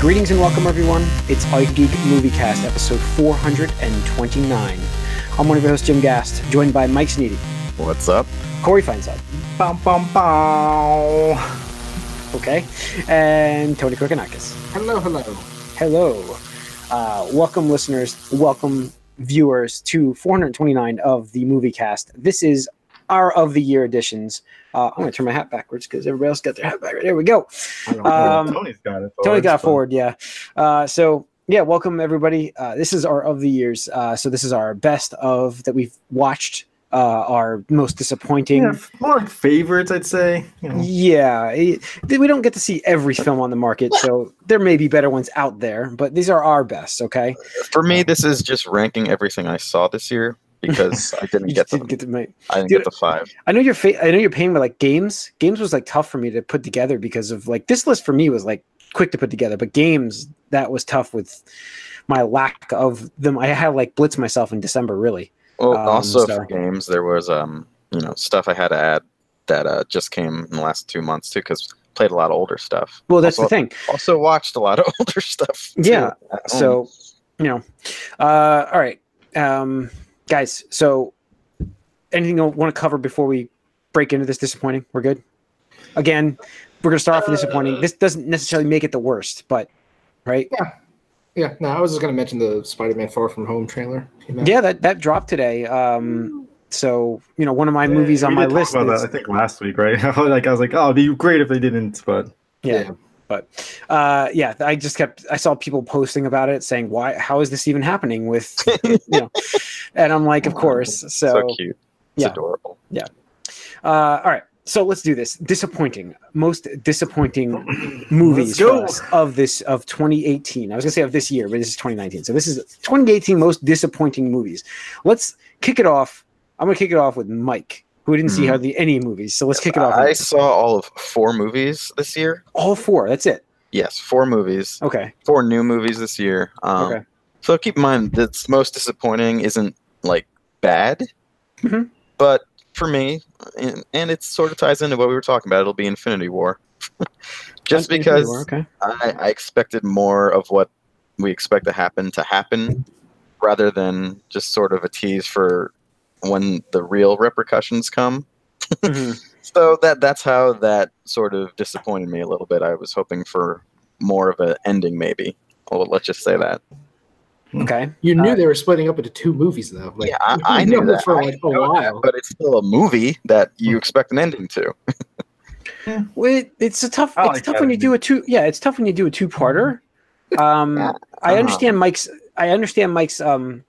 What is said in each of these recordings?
Greetings and welcome, everyone. It's iGeek MovieCast, episode 429. I'm one of your hosts, Jim Gast, joined by Mike Sneedy, What's up? Corey Feinside, Bum, bum, bum. okay, and Tony Kokonakis. Hello, hello. Hello. Uh, welcome, listeners. Welcome, viewers, to 429 of the MovieCast. This is our of the year editions. Uh, I'm going to turn my hat backwards because everybody else got their hat back. There we go. Um. Tony's got it. Tony's got so- forward, yeah. Uh, so yeah, welcome everybody. Uh, this is our of the years. Uh, so this is our best of that we've watched. Uh, our most disappointing. Yeah, more like favorites, I'd say. You know, Yeah, it- we don't get to see every film on the market, so there may be better ones out there, but these are our best. Okay, For me, this is just ranking everything I saw this year because I didn't get didn't get to make. I didn't Dude, get to five. I know you're. Fa- I know you're paying, but like games, games was like tough for me to put together because of like this list for me was like quick to put together, but games that was tough with my lack of them. I had like blitz myself in December, really. Well, um, also so- for games, there was um you know stuff I had to add that uh just came in the last two months too because played a lot of older stuff. Well, that's also, the thing. Also watched a lot of older stuff. too Yeah. So, you know, uh, all right, um, guys. So, anything you want to cover before we break into this disappointing? We're good. Again, we're gonna start off with disappointing. This doesn't necessarily make it the worst, but right? Yeah, Yeah, no, I was just gonna mention the Spider-Man Far From Home trailer. Yeah, that that dropped today. Um, so you know, one of my movies on my did talk list. About is- that, I think last week, right? like I was like, oh, it'd be great if they didn't, but yeah. Yeah. But uh, yeah, I just kept. I saw people posting about it, saying, "Why? How is this even happening?" With you know, and I'm like, "Of course." so, So, cute. It's yeah. adorable. Yeah uh, all right. So let's do this. Disappointing, most disappointing movies of this of 2018. I was gonna say of this year, but this is 2019. So this is 2018 most disappointing movies. Let's kick it off. I'm gonna kick it off with Mike, who didn't see Mhm. hardly any movies. So let's kick it off. I saw all of four movies this year. all four. That's it. Yes, four movies. Okay. four new movies this year. Um, Okay. So keep in mind that's most disappointing isn't like bad, Mhm. but for me, and, and it sort of ties into what we were talking about. It'll be Infinity War, just Infinity because War, Okay. I, I expected more of what we expect to happen to happen, rather than just sort of a tease for when the real repercussions come. Mhm. So that that's how that sort of disappointed me a little bit. I was hoping for more of an ending, maybe. Well, let's just say that. Okay. You knew Uh, they were splitting up into two movies, though. Like, yeah, I, I knew know that for like a know that, while. but it's still a movie that you expect an ending to. Well, it, it's a tough. I it's like tough when you do a two. Yeah, it's tough when you do a two-parter. Um, Yeah, I uh-huh. understand Mike's. I understand Mike's um,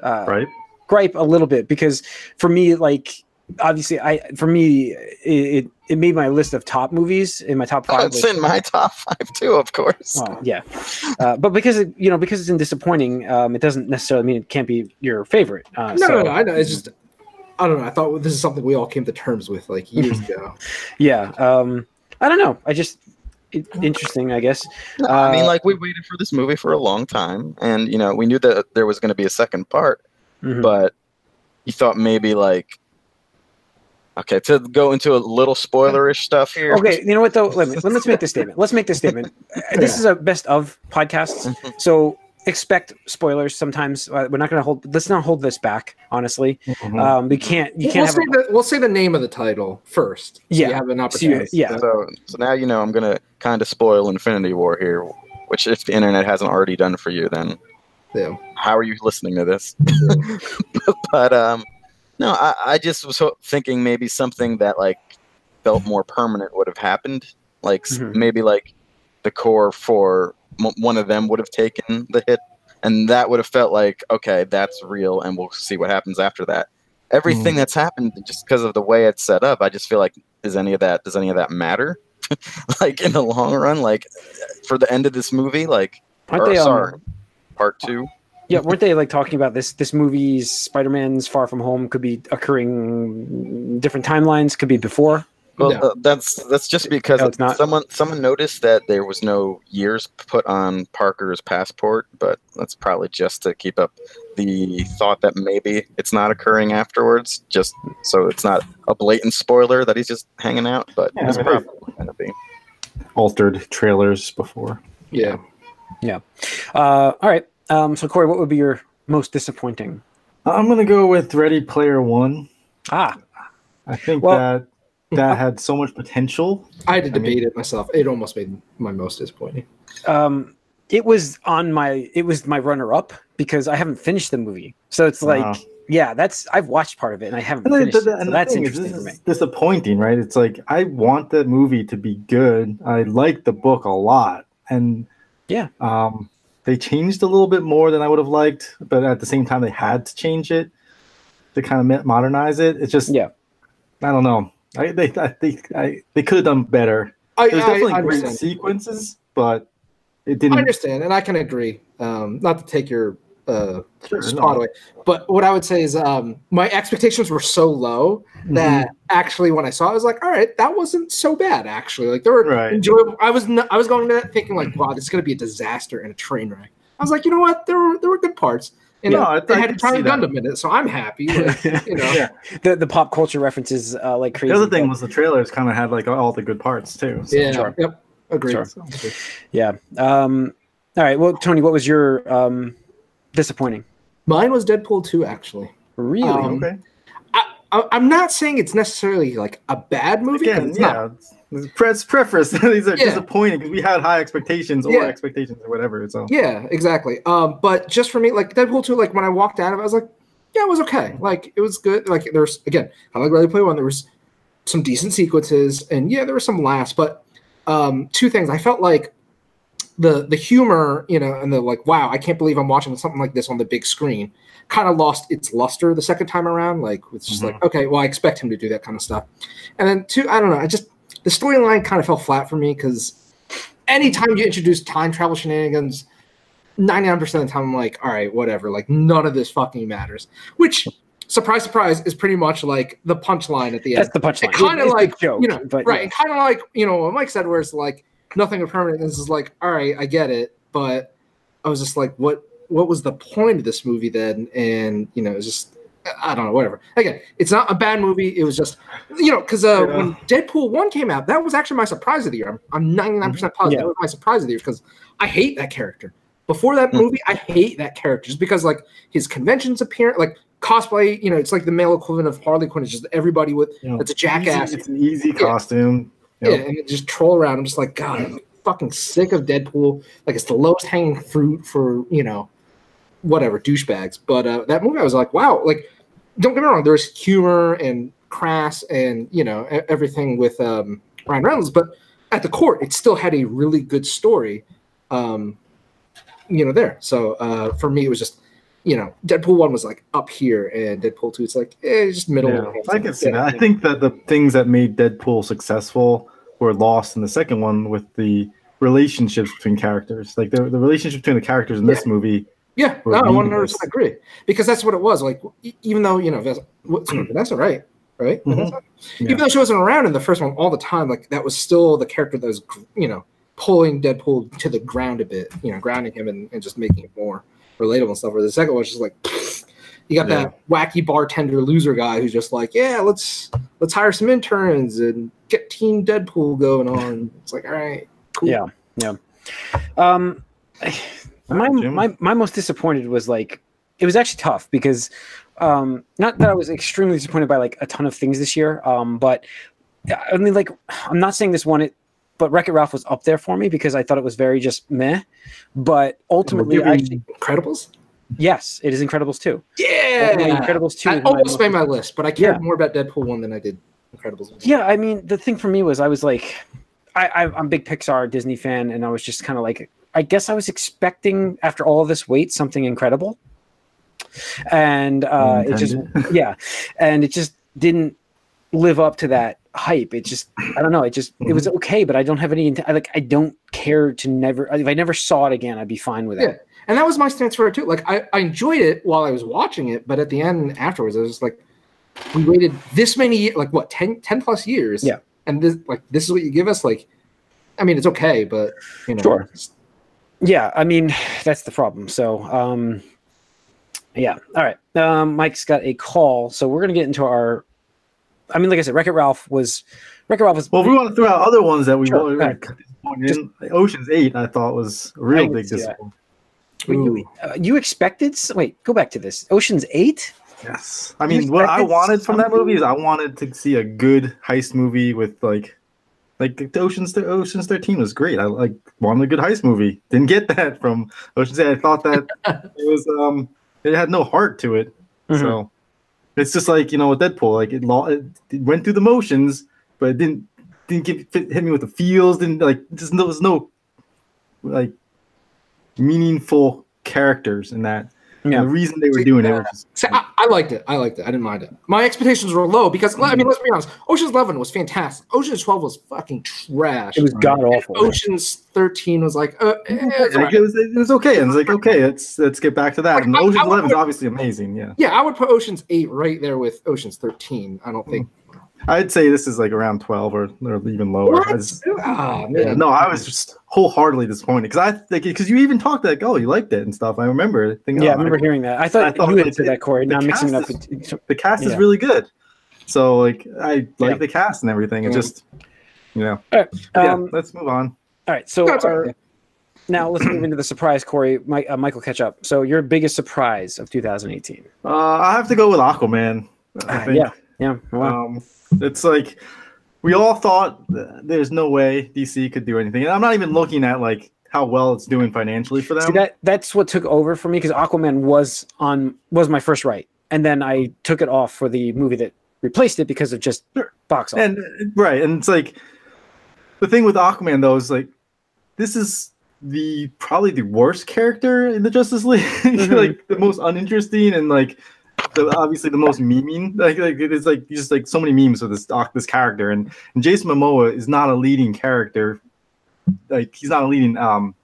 uh, right. Gripe a little bit because for me, like obviously, I for me it, it, it made my list of top movies in my top five. it's list. in my top five too, of course. Well, yeah, uh, but because it, you know because it's in disappointing, um, it doesn't necessarily mean it can't be your favorite. Uh, no, so, no, no, I know. It's just, I don't know. I thought this is something we all came to terms with like years ago. Yeah, um, I don't know. I just it, interesting, I guess. No, I mean, Uh, like we waited for this movie for a long time, and you know we knew that there was going to be a second part, Mhm. but you thought maybe like. Okay, to go into a little spoilerish stuff here. Okay, you know what though? Let me, let's make this statement. Let's make this statement. This is a best of podcasts, Mhm. so expect spoilers. Sometimes uh, we're not going to hold. Let's not hold this back. Honestly, Mhm. um, we can't. You We'll, can't say have. the, we'll say the name of the title first. so Yeah. you have an So you- opportunity. yeah. So, so now you know I'm gonna kind of spoil Infinity War here, which if the internet hasn't already done for you, then yeah. how are you listening to this? but um, no, I, I just was thinking maybe something that like felt more permanent would have happened, like s Mhm. maybe like the core for m- one of them would have taken the hit, and that would have felt like okay, that's real, and we'll see what happens after that. Everything that's happened just because of the way it's set up, I just feel like is any of that does any of that matter? like in the long run, like for the end of this movie, like Aren't or, they? Um, sorry, part two. Yeah, weren't they like talking about this? This movie's Spider-Man's Far From Home could be occurring different timelines. Could be before. Well, No. uh, that's that's just because No, it's not. someone someone noticed that there was no years put on Parker's passport, but that's probably just to keep up the thought that maybe it's not occurring afterwards, just so it's not a blatant spoiler that he's just hanging out. But Yeah, it's probably going to be. Altered trailers before. Yeah. Uh, all right. Um, so Corey, what would be your most disappointing? I'm gonna go with Ready Player One. Ah, I think Well- that that had so much potential. I had to I mean- debate it myself. It almost made my most disappointing. um, it was on my it was my runner up because I haven't finished the movie. So it's like, Wow. yeah, that's I've watched part of it and I haven't And, finished the- it. and So that's thing is, interesting this for me. is disappointing, right? It's like I want the movie to be good. I like the book a lot, and Yeah. um, they changed a little bit more than I would have liked, but at the same time, they had to change it to kind of modernize it. It's just, Yeah. I don't know. I they I think I they could have done better. I, There's I, definitely I great sequences, but it didn't. understand, and I can agree. Um, not to take your uh, Sure, spot no. away, but what I would say is um, my expectations were so low Mm-hmm. that actually when I saw it, I was like, all right, that wasn't so bad actually. Like there were Right. enjoyable. I was n- I was going to that thinking like, wow, this is going to be a disaster and a train wreck. I was like, you know what? There were there were good parts. And No, I- it, it I had could Time see that. Gundam in it, so I'm happy. Like, you know, Yeah. The the pop culture references uh, like crazy. The other thing but- was the trailers kind of had like all the good parts too. so- yeah, Sure. yep, agreed. Sure. yeah. Um, all right. Well, Tony, what was your um, disappointing? Mine was Deadpool 2, actually. Really? Um, Okay. I, I'm not saying it's necessarily like a bad movie. Again, it's not. yeah. it's- Press preface. These are Yeah. disappointing because we had high expectations or Yeah. expectations or whatever. So Yeah, exactly. Um, but just for me, like Deadpool 2, like when I walked out of it, I was like, yeah, it was okay. Like it was good. Like there's again, I like Ready Player One. There was some decent sequences, and yeah, there were some laughs. But um, two things, I felt like the the humor, you know, and the like, wow, I can't believe I'm watching something like this on the big screen. Kind of lost its luster the second time around. Like it's just mm-hmm. like, okay, well, I expect him to do that kind of stuff. And then two, I don't know, I just the storyline kind of fell flat for me because anytime you introduce time travel shenanigans, 99% of the time I'm like, all right, whatever. Like none of this fucking matters. Which surprise, surprise, is pretty much like the punchline at the end. That's the punchline. Kind of like joke, you know, but right? And kind of like you know what Mike said, where it's like nothing of permanent. This is like, all right, I get it, but I was just like, what? What was the point of this movie then? And you know, it's just I don't know, whatever. Again, it's not a bad movie. It was just you know, because uh, Yeah. when Deadpool one came out, that was actually my surprise of the year. I'm, I'm 99 percent positive Yeah. that was my surprise of the year because I hate that character. Before that Hmm. movie, I hate that character just because like his conventions appear like cosplay. You know, it's like the male equivalent of Harley Quinn. It's just everybody with know, that's a jackass. Easy, it's an easy costume. Yeah, and just troll around. I'm just like, God, I'm fucking sick of Deadpool. Like it's the lowest hanging fruit for you know, whatever douchebags. But uh, that movie, I was like, wow. Like, don't get me wrong. There's humor and crass and you know everything with um, Ryan Reynolds, but at the core, it still had a really good story. Um, you know, there. So uh, for me, it was just. You know, Deadpool one was like up here, and Deadpool two, it's like eh, just middle. Yeah, I can see that. I think that the things that made Deadpool successful were lost in the second one with the relationships between characters. Like the, the relationship between the characters in this movie. Yeah, no, I one hundred meaningless. percent agree because that's what it was. Like, even though you know Vanessa, Vanessa, right? Right? Mhm. Vanessa? Yeah. Even though she wasn't around in the first one all the time, like that was still the character that was, you know, pulling Deadpool to the ground a bit, you know, grounding him and, and just making it more relatable and stuff. Where the second one was just like, you got that wacky bartender loser guy who's just like, yeah, let's let's hire some interns and get Team Deadpool going on. It's like, all right, cool. Yeah, yeah. Um, my, my my most disappointed was like it was actually tough because um, not that I was extremely disappointed by like a ton of things this year, um, but I mean like I'm not saying this one it, but Wreck It Ralph was up there for me because I thought it was very just meh. But ultimately, giving- actually, Incredibles. Yes, it is Incredibles two. Yeah, Ultimately, Incredibles two. I is my almost made my list, but I cared Yeah. more about Deadpool one than I did Incredibles. one. Yeah, I mean, the thing for me was I was like, I, I I'm a big Pixar Disney fan, and I was just kind of like, I guess I was expecting after all this wait something incredible, and uh, it just yeah, and it just didn't live up to that hype. It just I don't know. It just it was okay, but I don't have any I, like I don't care to never if I never saw it again, I'd be fine with it. Yeah, and that was my stance for it too. Like I, I enjoyed it while I was watching it, but at the end afterwards, I was just like, we waited this many years, like what 10, 10 plus years. Yeah. and this like this is what you give us. Like, I mean, it's okay, but you know, Sure. Yeah, I mean that's the problem. So, um, yeah, all right. Um, Mike's got a call, so we're gonna get into our. I mean, like I said, Wreck It Ralph was Wreck It Ralph was Well, we want to throw out other ones that we Sure, want go ahead. Ocean's Eight, I thought was a real big can see disappointment. Wait, you, uh, you expected? Wait, go back to this. Ocean's Eight. Yes, I mean, what I wanted from that movie is I wanted to see a good heist movie with like, like the Ocean's Ocean's Thirteen was great. I like wanted a good heist movie. Didn't get that from Ocean's Eight. I thought that it was um, it had no heart to it. Mhm. So it's just like you know with Deadpool, like it, lo- it, it went through the motions, but it didn't didn't get fit, hit me with the feels. Didn't like just there was no like meaningful characters in that. And Yeah. the reason they were See, doing it was just See, I, I liked it. I liked it. I didn't mind it. My expectations were low because I mean, let's be honest. Ocean's Eleven was fantastic. Ocean's Twelve was fucking trash. It was god awful. Ocean's Thirteen was like, uh, eh, it's like, alright. it was it was okay. And it's like okay, let's let's get back to that. Like, And I- Ocean's Eleven is obviously amazing. Yeah, yeah, I would put Ocean's Eight right there with Ocean's Thirteen. I don't think. I'd say this is like around twelve or, or even lower. I just- Ah, yeah, no, I was just wholeheartedly disappointed because I like because you even talked like oh you liked it and stuff. I remember. Thinking, Yeah, I oh, remember hearing that. I thought, I thought you like had said that, Corey. the Now I'm mixing it up. cast with- the cast is really good. So like I like Yeah. the cast and everything. It just you know. Alright, yeah, um, let's move on. All right, so That's our- okay. now let's move into the surprise, Corey. My, uh, Michael, catch up. So your biggest surprise of 2018? Uh, I have to go with Aquaman. I Ah, think. yeah, yeah. Wow. Um, it's like we all thought there's no way DC could do anything, and I'm not even looking at like how well it's doing financially for them. See that that's what took over for me because Aquaman was on was my first right, and then I took it off for the movie that replaced it because of just box office. and right, and it's like the thing with Aquaman though is like this is the probably the worst character in the Justice League, Mhm. like the most uninteresting and like the, obviously the most memeing. Like like it's like just like so many memes with this this character, and, and Jason Momoa is not a leading character. Like he's not a leading um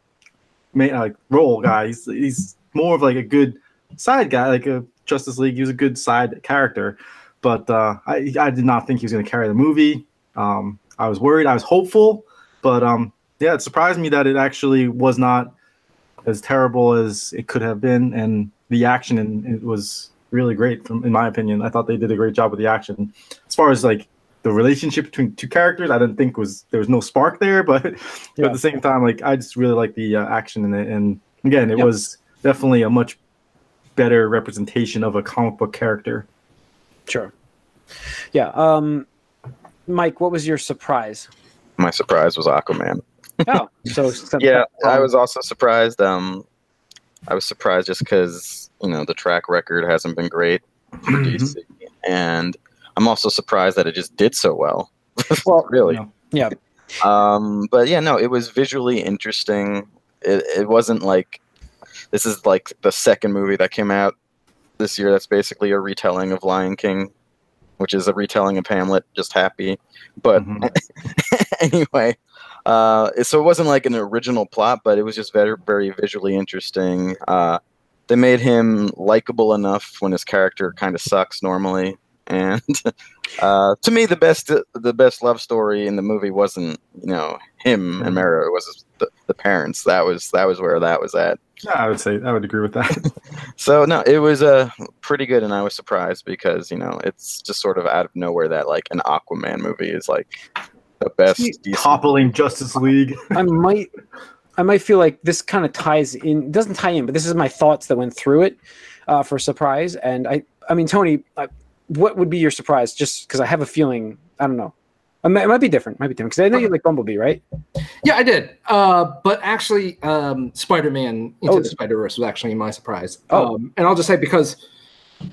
ma- like role guy. He's he's more of like a good side guy, like a Justice League. He was a good side character, but uh, I I did not think he was going to carry the movie. Um, I was worried. I was hopeful, but um, yeah, it surprised me that it actually was not as terrible as it could have been, and the action in it was really great. From in my opinion, I thought they did a great job with the action. As far as like the relationship between two characters, I didn't think was there was no spark there, but, but at the same time, like I just really like the uh, action in it, and again, it Yeah. was definitely a much better representation of a comic book character. Sure. Yeah. Um, Mike, what was your surprise? My surprise was Aquaman. Oh, so some- Yeah, I was also surprised. Um, I was surprised just because you know the track record hasn't been great for DC, and I'm also surprised that it just did so well. Well, really. Yeah. yeah. Um, but yeah, no, it was visually interesting. It, it wasn't like this is like the second movie that came out this year that's basically a retelling of Lion King, which is a retelling of Hamlet, just happy. But Mhm. anyway, uh, so it wasn't like an original plot, but it was just very, very visually interesting. Uh, they made him likable enough when his character kind of sucks normally, and uh, to me, the best the best love story in the movie wasn't you know him and Mera, it was the, the parents. That was that was where that was at. Yeah, I would say I would agree with that. So no, it was uh, pretty good, and I was surprised because you know it's just sort of out of nowhere that like an Aquaman movie is like the best. DC Toppling Justice League. I might, I might feel like this kind of ties in. Doesn't tie in, but this is my thoughts that went through it uh, for surprise. And I, I mean, Tony, I, what would be your surprise? Just because I have a feeling, I don't know. It might, it might be different. Might be different because I know you like Bumblebee, right? Yeah, I did. Uh, but actually, um, Spider-Man Into Oh. the Spider-Verse was actually my surprise. Oh. Um, and I'll just say because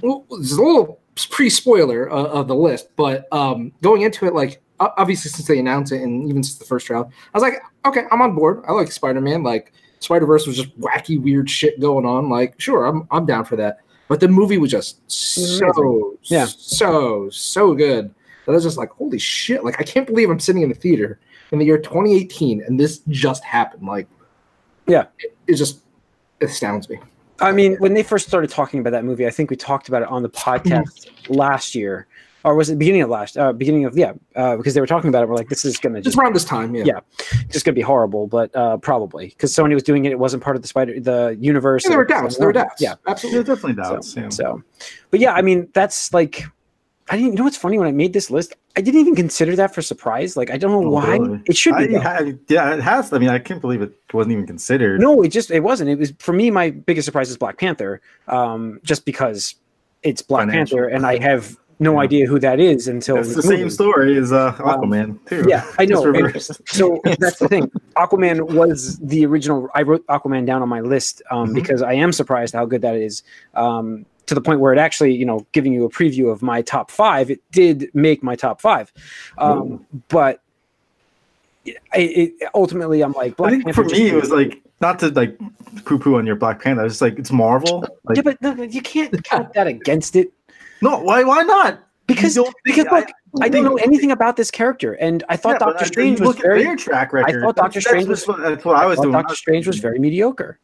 well, this is a little pre-spoiler uh, of the list, but um, going into it, like obviously since they announced it and even since the first round, I was like, okay, I'm on board. I like Spider-Man. Like Spider-Verse was just wacky, weird shit going on. Like, sure, I'm I'm down for that. But the movie was just mm-hmm. so Yeah. so so good that I was just like, holy shit! Like I can't believe I'm sitting in the theater in the year 2018 and this just happened. Like, Yeah. it, it just astounds me. I mean, when they first started talking about that movie, I think we talked about it on the podcast mm-hmm. last year, or was it beginning of last? Uh, beginning of yeah, uh, because they were talking about it. We're like, this is gonna Just just around this time, yeah. Yeah. just gonna be horrible, but uh, probably because Sony was doing it. It wasn't part of the spider the universe. Yeah, there were doubts. There were doubts. Yeah. There's absolutely. definitely doubts. So, yeah. so, but yeah, I mean, that's like, I didn't you know what's funny when I made this list. I didn't even consider that for surprise. Like I don't know Oh, why really? it should be. I. I- yeah, it has. I mean, I can't believe it wasn't even considered. No, it just it wasn't. It was for me. My biggest surprise is Black Panther, um, just because it's Black Financial. Panther, and I have no Yeah. idea who that is until it's the same story as uh, Aquaman too. yeah, I know, Just and- reversed. So that's the thing. Aquaman was the original. I wrote Aquaman down on my list um, Mhm. because I am surprised how good that is. Um, to the point where it actually, you know, giving you a preview of my top five, it did make my top five. Um, but it, it, ultimately, I'm like, I think Panther for me, it was like not to like poo-poo on your Black Panther. It's like, it's Marvel. Like, yeah, but no, you can't count that against it no, why? Why not? because You don't think- because look, I don't know anything about this character, and I thought Yeah, Doctor I- Strange was very. their track record. I thought Doctor Strange was- what, that's what I was thought doing. Doctor Strange was very mediocre.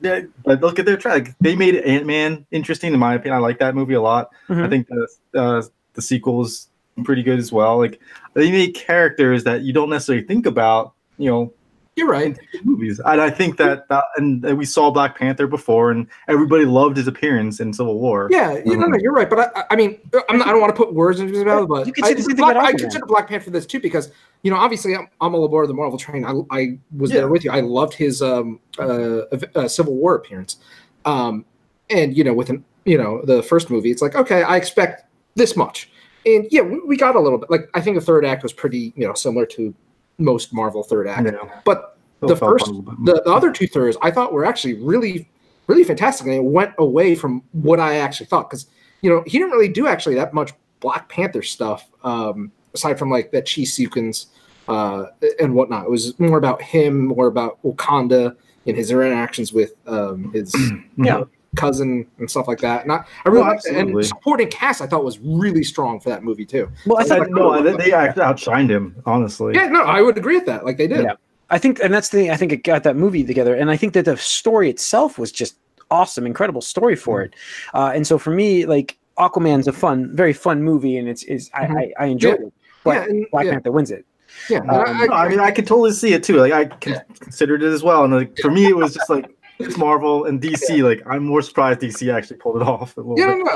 Yeah, but look at their track. They made Ant Man interesting, in my opinion. I like that movie a lot. I Mhm. think the uh, the sequel is pretty good as well. Like they make characters that you don't necessarily think about, you know, You're right. movies. And I think that, that and we saw Black Panther before, and everybody loved his appearance in Civil War. Yeah, you know, no, you're right. But I, I mean, I'm not, I don't want to put words into his mouth, but You could say I, the same thing Black, about I consider Black Panther this too because you know, obviously, I'm, I'm all aboard the Marvel train. I, I was Yeah. there with you. I loved his um, uh, uh, Civil War appearance, um, and you know, with an you know the first movie, it's like okay, I expect this much, and yeah, we, we got a little bit. Like I think the third act was pretty you know similar to most Marvel third act, know, but the first- a little bit. the, the other two thirds I thought were actually really, really fantastic, and it went away from what I actually thought because you know he didn't really do actually that much Black Panther stuff um, aside from like that chi sequence uh, and whatnot. It was more about him, more about Wakanda and his interactions with um, his you know, cousin and stuff like that. And I, I really Oh, liked it. And supporting cast I thought was really strong for that movie too. Well, I I thought thought, no, they, they actually outshined him, honestly. Yeah, no, I would agree with that. Like they did. Yeah. I think, and that's the thing. I think it got that movie together, and I think that the story itself was just awesome, incredible story for it. Uh, and so for me, like Aquaman's a fun, very fun movie, and it's is I, Mhm. I, I enjoyed Yeah. it. But Yeah, and- Black yeah. Panther wins it. Yeah, and I- No, I mean, I could totally see it too. Like, I considered it as well, and like for me, it was just like it's Marvel and DC. Like, I'm more surprised DC actually pulled it off. A little yeah, bit. no, no,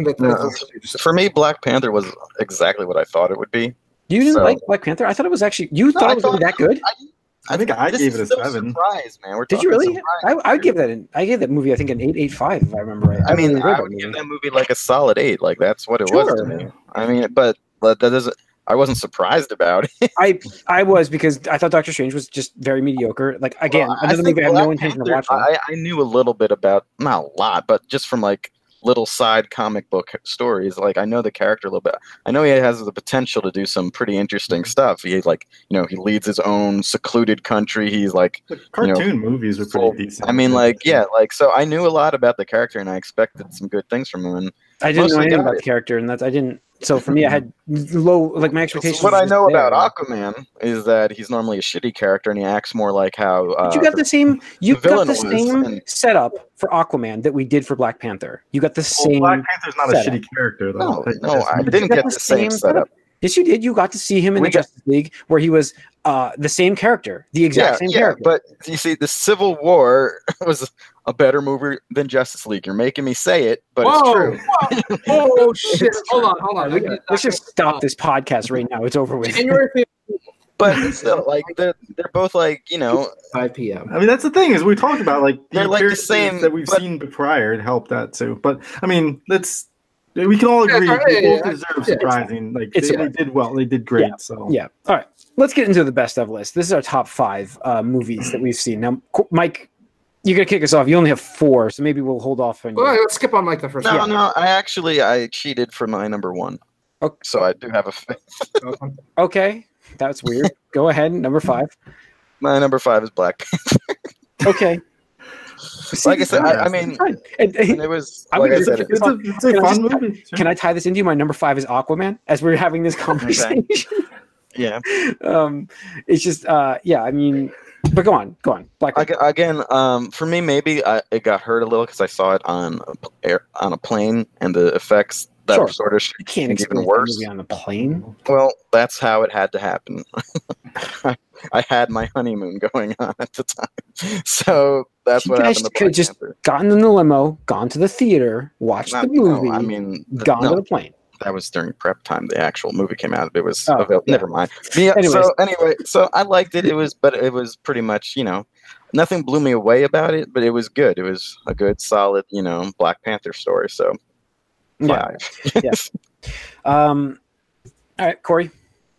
I- that, No, For me, Black Panther was exactly what I thought it would be. You didn't So- like Black Panther? I thought it was actually you No, thought I it was really thought- that good. I think I This gave it a is still seven. Surprise, man. We're Did you really? surprise I I would give that an, I gave that movie I think an eight eight five if I remember right. I mean, really I that would give movie. that movie like a solid eight. Like that's what it was to me. I mean, but but that doesn't. I wasn't surprised about it. I I was because I thought Doctor Strange was just very mediocre. Like again, Well, I another think movie I have no Black intention of watching. I, I knew a little bit about not a lot, but just from like little side comic book stories. Like I know the character a little bit. I know he has the potential to do some pretty interesting Mm-hmm. stuff. He like you know he leads his own secluded country. He's like The You know, cartoon movies were full- pretty decent. I mean like yeah like so I knew a lot about the character and I expected some good things from him. And I didn't know anything about it. the character, and that's I didn't. So for me, I had low like my expectations. what I know there. about Aquaman is that he's normally a shitty character and he acts more like how. Uh, But you got the same. You the got the same and- setup for Aquaman that we did for Black Panther. You got the well, same. Black Panther's not a setup. shitty character though. No, no, I didn't get the the same same setup. Yes, you did. You got to see him in We the got- Justice League where he was uh, the same character, the exact same character. But you see, the Civil War was a better movie than Justice League. You're making me say it, but it's true. whoa, oh shit! Hold on, hold on. All right, let's just stop this podcast right now. It's over with. But still, like they're they're both like you know 5 p.m. I mean, that's the thing is we talked about like the They're like the same, that we've but- seen prior. It helped that too. But I mean, let's we can all agree yeah, they both deserve Yeah. surprising. Like It's- they, they did well. They did great. Yeah. So Yeah. All right. Let's get into the best of list. This is our top five uh, movies that we've seen. Now, Mike, you're gonna kick us off. You only have four, so maybe we'll hold off on. Well, your- let's skip on like the first. no, Yeah. no. I actually I cheated for my number one, Okay. so I do have a. one. Okay, that's weird. Go ahead. Number five. My number five is Black. Panther. Okay. like I said, I, I mean, And- and- and it was I'm like I said, just- it's a, it's a Can I fun just- movie. can I tie this into you? My number five is Aquaman. As we're having this conversation, yeah. um, it's just, uh, yeah. I mean, but go on, go on. Black. Ag- Again, um, for me, maybe I, it got hurt a little because I saw it on a, air, on a plane, and the effects that Sure. were sort of you can't even worse. movie on a plane. Well, that's how it had to happen. I had my honeymoon going on at the time, so That's You what guys happened to could Black just- Panther. Gotten in the limo, gone to the theater, watched Not- the movie, no, I mean, th- gone no, to the plane. that was during prep time. The actual movie came out. It was Oh, available. yeah. Never mind. Yeah. So anyway, so I liked it. It was, but it was pretty much, you know, nothing blew me away about it. But it was good. It was a good, solid, you know, Black Panther story. So Yeah. five. Yeah. Um, all right, Corey,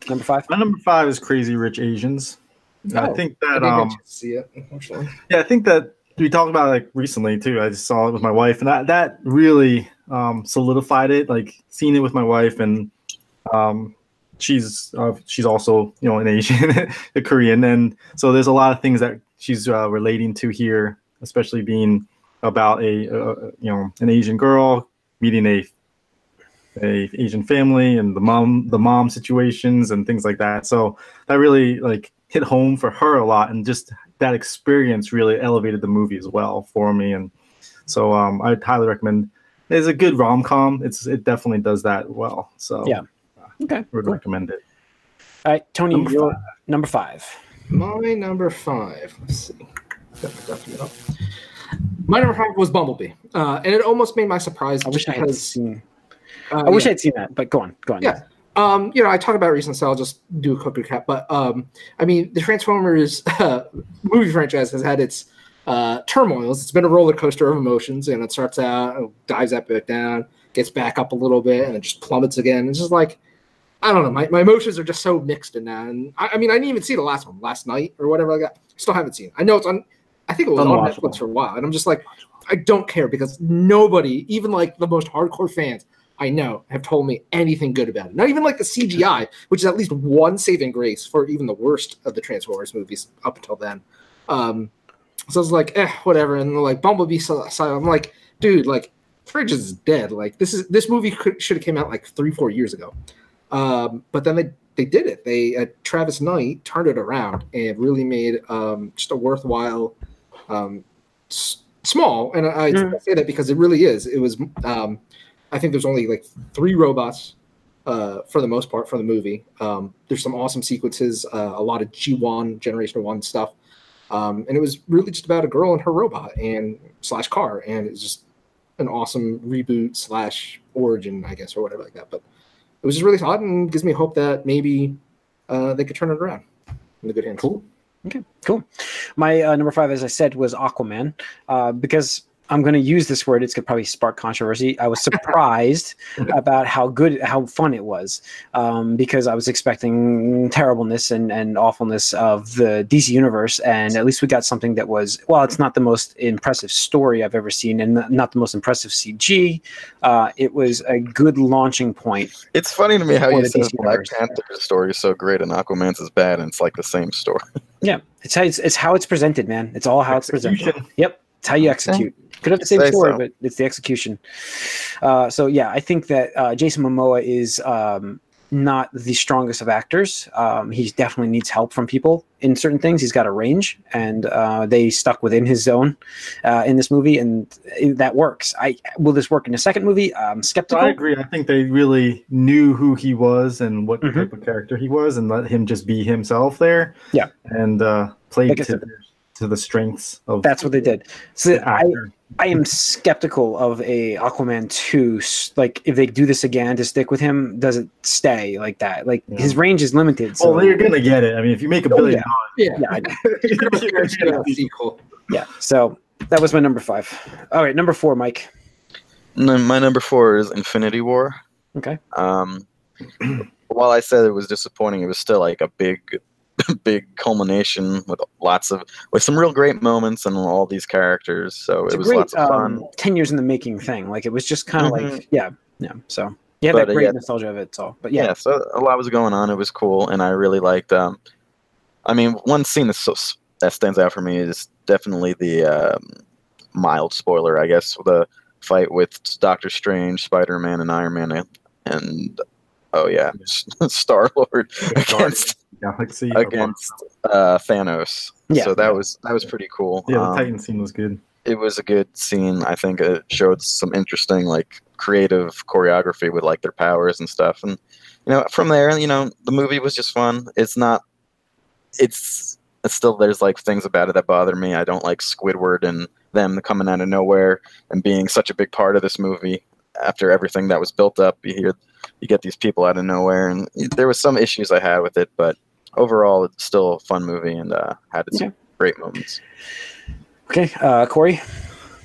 number five. My number five is Crazy Rich Asians. I Oh, think that didn't um get to see it, unfortunately. yeah, I think that we talked about like recently too. I just saw it with my wife, and that that really um, solidified it. Like seeing it with my wife, and um, she's uh, she's also you know an Asian, a Korean, and so there's a lot of things that she's uh, relating to here, especially being about a uh, you know an Asian girl meeting a a Asian family and the mom the mom situations and things like that. So that really like hit home for her a lot, and just that experience really elevated the movie as well for me. And so um, I'd highly recommend. It's a good rom com. It's it definitely does that well. So Yeah. Okay. I would cool. recommend it. All right, Tony, Number you're number five. My number five. Let's see. Got my document up. My number five was Bumblebee, uh, and it almost made my surprise. I wish I had seen. uh, I wish yeah. I had seen that, but go on, go on. Yeah. Um, you know, I talk about it recently, so I'll just do a quick recap. But um, I mean, the Transformers uh, movie franchise has had its uh, turmoils. It's been a roller coaster of emotions, and it starts out, dives that bit down, gets back up a little bit, and it just plummets again. It's just like I don't know. My, my emotions are just so mixed in that. And I, I mean, I didn't even see the last one last night or whatever I got. Still haven't seen. it. I know it's on. I think it was on Netflix for a while, and I'm just like, I don't care because nobody, even like the most hardcore fans, I know have told me anything good about it. Not even like the CGI, which is at least one saving grace for even the worst of the Transformers movies up until then. Um, so I was like, eh, whatever. And like Bumblebee, I'm like, dude, like Fridge is dead. Like this is this movie could, should have came out like three, four years ago. Um, but then they they did it. They uh, Travis Knight turned it around and really made um, just a worthwhile, um, s- small. And I, I Mhm. say that because it really is. It was. Um, I think there's only like three robots uh, for the most part for the movie. Um, there's some awesome sequences, uh, a lot of G1 Generation One stuff, um, and it was really just about a girl and her robot and slash car, and it's just an awesome reboot slash origin, I guess, or whatever like that. But it was just really solid and gives me hope that maybe uh, they could turn it around in the good hands. Cool. Okay, cool. My uh, number five, as I said, was Aquaman, uh, because I'm going to use this word. It's going to probably spark controversy. I was surprised about how good, how fun it was, um, because I was expecting terribleness and, and awfulness of the DC universe, and at least we got something that was, well, it's not the most impressive story I've ever seen, and not the most impressive CG. Uh, it was a good launching point. It's funny to me how you said Black. Panther's story is so great and Aquaman's is bad, and it's like the same story. Yeah, it's how it's, it's how it's presented, man. It's all how it's presented. Yep, it's how you execute. Could have the same Say story, so. but it's the execution. Uh, so yeah, I think that uh, Jason Momoa is um, not the strongest of actors. Um, he definitely needs help from people in certain things. He's got a range, and uh, they stuck within his zone uh, in this movie, and it- that works. I will this work in a second movie? I'm skeptical. I agree. I think they really knew who he was and what Mhm. type of character he was, and let him just be himself there. Yeah. and uh, played to, their- to the strengths of That's what they did. So the I. I am skeptical of a Aquaman two. Like if they do this again to stick with him, does it stay like that? Like Yeah. his range is limited. So well, they're gonna get it. I mean, if you make a Oh, billion yeah. Yeah, yeah, I- dollars, Pretty you're gonna get it. yeah. So that was my number five. All right, number four, Mike. And my number four is Infinity War. Okay. Um, while I said it was disappointing, it was still like a big, big culmination with lots of with some real great moments and all these characters. So It's it a was great lots of fun. um, ten years in the making thing. Like it was just kind of Mhm. like yeah, yeah. So you have But, that uh, great yeah. nostalgia of it. So, but yeah. yeah, so a lot was going on. It was cool, and I really liked. Um, I mean, one scene that's so, that stands out for me is definitely the um, mild spoiler, I guess, the fight with Doctor Strange, Spider Man, and Iron Man, and, and oh yeah, Star Lord against Galaxy against uh, Thanos. Yeah. So that was that was pretty cool. Yeah, the Um, Titan scene was good. it was a good scene. I think it showed some interesting like creative choreography with like their powers and stuff. And you know, from there, you know, the movie was just fun. It's not it's It's still there's like things about it that bother me. I don't like Squidward and them coming out of nowhere and being such a big part of this movie. After everything that was built up, you hear you get these people out of nowhere, and there was some issues I had with it, but overall, it's still a fun movie and uh, had its Yeah. great moments. Okay, uh, Corey.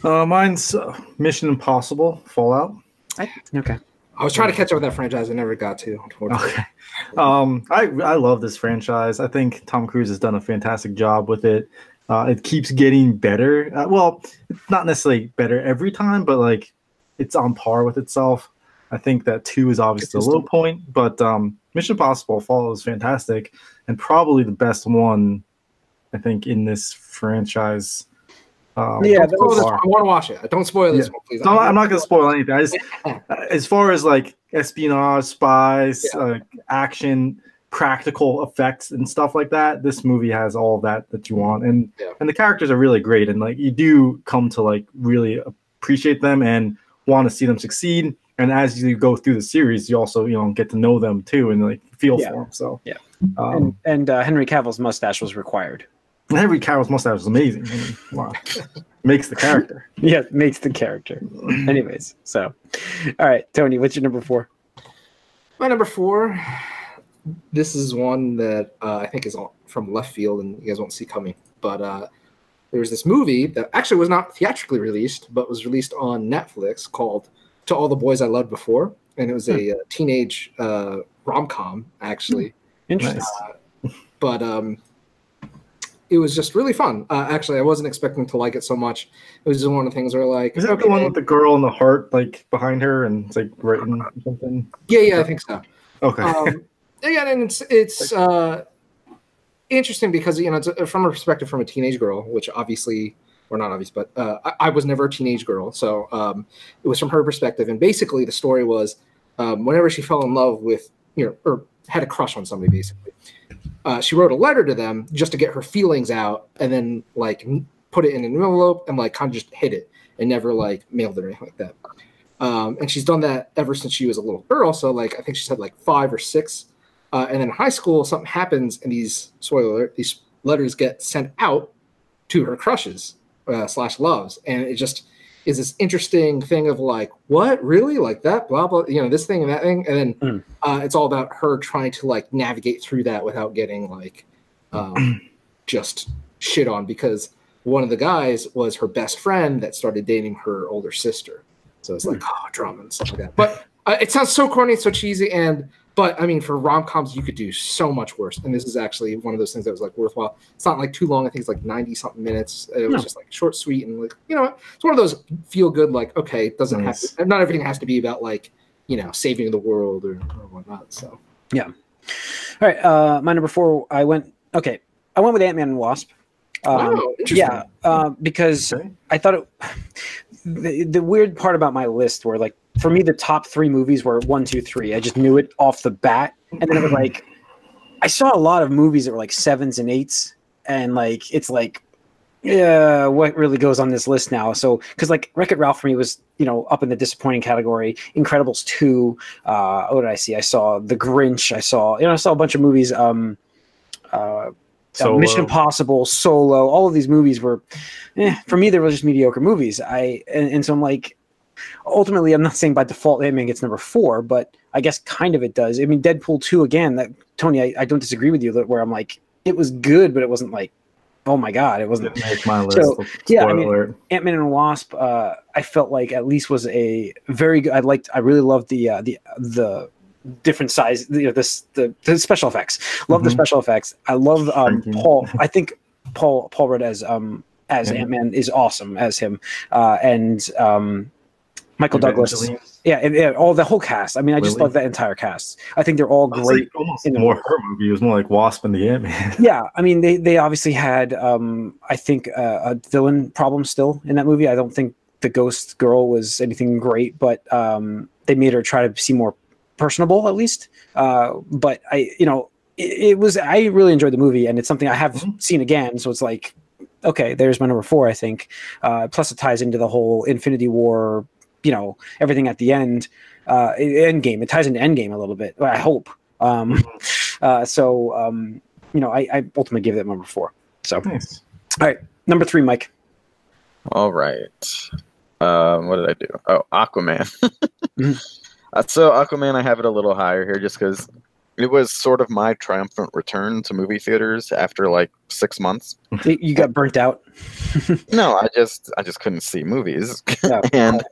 Uh, mine's uh, Mission Impossible Fallout. Okay. I was trying to catch up with that franchise. I never got to. Unfortunately. Okay. Um, I I love this franchise. I think Tom Cruise has done a fantastic job with it. Uh, it keeps getting better. Uh, well, not necessarily better every time, but like it's on par with itself. I think that two is obviously the low point, but um, Mission Impossible Fallout is fantastic and probably the best one. I think in this franchise. Um, Yeah, this one. I want to watch it. Don't spoil this Yeah. one, please. No, I'm not going to spoil anything. I just, as far as like espionage, spies, Yeah. uh, action, practical effects, and stuff like that, this movie has all that that you want, and Yeah. and the characters are really great, and like you do come to like really appreciate them and want to see them succeed. And as you go through the series, you also you know get to know them too, and like feel for them. So Yeah. Um, And, and uh, Henry Cavill's mustache was required. Henry Cavill's mustache is amazing. I mean, wow, makes the character. Yeah, makes the character. Anyways, so all right, Tony, what's your number four? My number four. This is one that uh, I think is from left field, and you guys won't see coming. But uh, there was this movie that actually was not theatrically released, but was released on Netflix called "To All the Boys I Loved Before," and it was a, uh teenage uh, rom com actually. Interesting. Nice. but um, it was just really fun. Uh, actually, I wasn't expecting to like it so much. It was just one of the things where like, Is that the one with the girl and the heart like behind her and it's like written something? yeah, yeah, I think so. Okay. um, again, and it's it's uh, interesting because you know it's uh, from a perspective from a teenage girl, which obviously or not obvious, but uh, I, I was never a teenage girl, so um, it was from her perspective. And basically, the story was um, whenever she fell in love with you know or had a crush on somebody, basically, uh, she wrote a letter to them just to get her feelings out, and then like put it in an envelope and like kind of just hid it and never like mailed it or anything like that. Um, and she's done that ever since she was a little girl. So like I think she's had like five or six. Uh, and then in high school, something happens, and these spoiler these letters get sent out to her crushes uh, slash loves, and it just is this interesting thing of like, what really like that, blah blah, you know, this thing and that thing, and then Mm. uh, it's all about her trying to like navigate through that without getting like um, just shit on because one of the guys was her best friend that started dating her older sister. So it's like oh drama and stuff like that. But uh, it sounds so corny, so cheesy, and but I mean for rom coms you could do so much worse. And this is actually one of those things that was like worthwhile. It's not like too long. I think it's like ninety something minutes. It was No. just like short, sweet, and like you know it's one of those feel good. Like okay, it doesn't Nice. have to. Not everything has to be about like you know saving the world or, or whatnot. So yeah. All right, uh, my number four. I went okay. I went with Ant Man and Wasp. Um, oh, interesting. yeah, uh, because Okay. I thought it. The, the weird part about my list were like for me the top three movies were one, two, three. I just knew it off the bat, and then it was like I saw a lot of movies that were like sevens and eights, and like it's like yeah, what really goes on this list now? So because like Wreck It Ralph for me was you know up in the disappointing category. Incredibles two. Uh, what did I see? I saw The Grinch. I saw you know I saw a bunch of movies. Um, uh, uh, Mission. Impossible, Solo, all of these movies were, eh, for me, they were just mediocre movies. I and, and so I'm like, ultimately, I'm not saying by default Ant Man gets number four, but I guess kind of it does. I mean, Deadpool two again. That Tony, I, I don't disagree with you. That where I'm like, it was good, but it wasn't like, oh my god, it wasn't. Make my list. So, yeah, I mean- Ant Man and Wasp, uh, I felt like at least was a very good. I liked. I really loved the uh, the the different size. You know, this the, the special effects. Love the Mhm. special effects. I love um, Paul. I think Paul Paul Rudd as um as Yeah. Ant Man is awesome as him, uh, and um, Michael Douglas. Yeah, and, yeah, all the whole cast. I mean, I just love that entire cast. I think they're all great. like almost in more her movie. It was more like Wasp and the Ant Man. Yeah, I mean, they they obviously had, um, I think, uh, a villain problem still in that movie. I don't think the ghost girl was anything great, but um, they made her try to seem more personable, at least. Uh, but I, you know, it, it was. I really enjoyed the movie, and it's something I have Mhm. seen again. So it's like, okay, there's my number four. I think. Uh, plus, it ties into the whole Infinity War. You know, everything at the end. Uh, end game It ties into end game a little bit. I hope. Um, uh, so um, you know, I, I ultimately give it number four. So Nice. number three, Mike. All right. Um, what did I do? Oh, Aquaman. Mhm. Uh, so Aquaman, I have it a little higher here just because it was sort of my triumphant return to movie theaters after like six months. You got burnt out. No, I just I just couldn't see movies, Yeah. and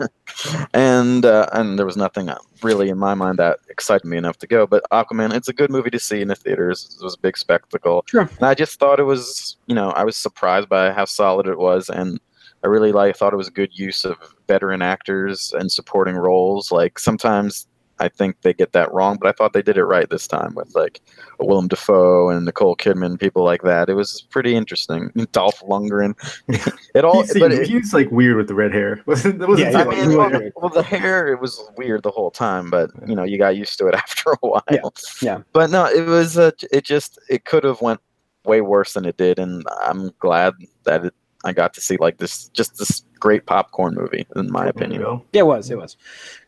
and uh, and there was nothing really in my mind that excited me enough to go. But Aquaman, it's a good movie to see in the theaters. It was a big spectacle. Sure. And I just thought it was, you know, I was surprised by how solid it was, and I really like thought it was a good use of veteran actors and supporting roles. Like sometimes I think they get that wrong, but I thought they did it right this time with like Willem Dafoe and Nicole Kidman, people like that. It was pretty interesting. Dolph Lundgren. it all, He, but seemed- it, he was like weird with the red hair. Wasn't, that wasn't Yeah, I mean, well, well, the hair it was weird the whole time, but you know, you got used to it after a while. Yeah, yeah. But no, it was uh, it just it could have went way worse than it did, and I'm glad that it, I got to see like this just this great popcorn movie, in my opinion. Yeah, it was. It was.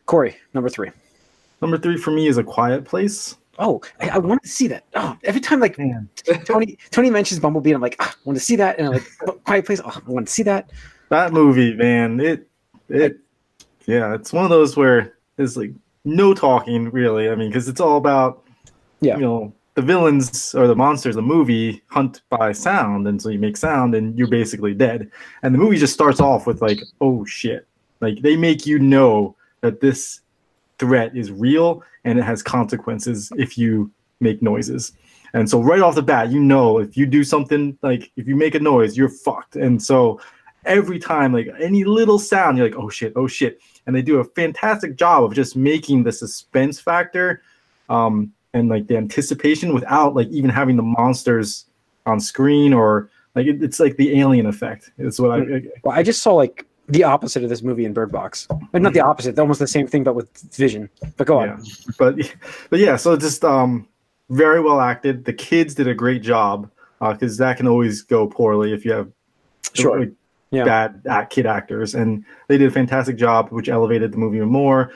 Corey, number three. Number three for me is A Quiet Place. Oh, I, I wanted to see that. Oh, every time like Man, Tony Tony mentions Bumblebee, I'm like, ah, I want to see that, and I'm like, Quiet Place. Oh, I want to see that. that movie, man, it it yeah, it's one of those where there's like no talking really. I mean, because it's all about Yeah. you know the villains or the monsters. The movie hunt by sound, and so you make sound, and you're basically dead. And the movie just starts off with like, oh shit, like they make you know that this threat is real and it has consequences if you make noises. And so right off the bat, you know if you do something like if you make a noise, you're fucked. And so every time like any little sound, you're like, oh shit, oh shit. And they do a fantastic job of just making the suspense factor um and like the anticipation without like even having the monsters on screen or like it, it's like the alien effect. It's what I Well, I just saw like the opposite of this movie in Bird Box. But not the opposite, almost the same thing, but with Vision. But go on. yeah. But but yeah, so just um very well acted. The kids did a great job because that can always go poorly if you have Sure. like, Yeah. bad act, kid actors, and they did a fantastic job, which elevated the movie even more.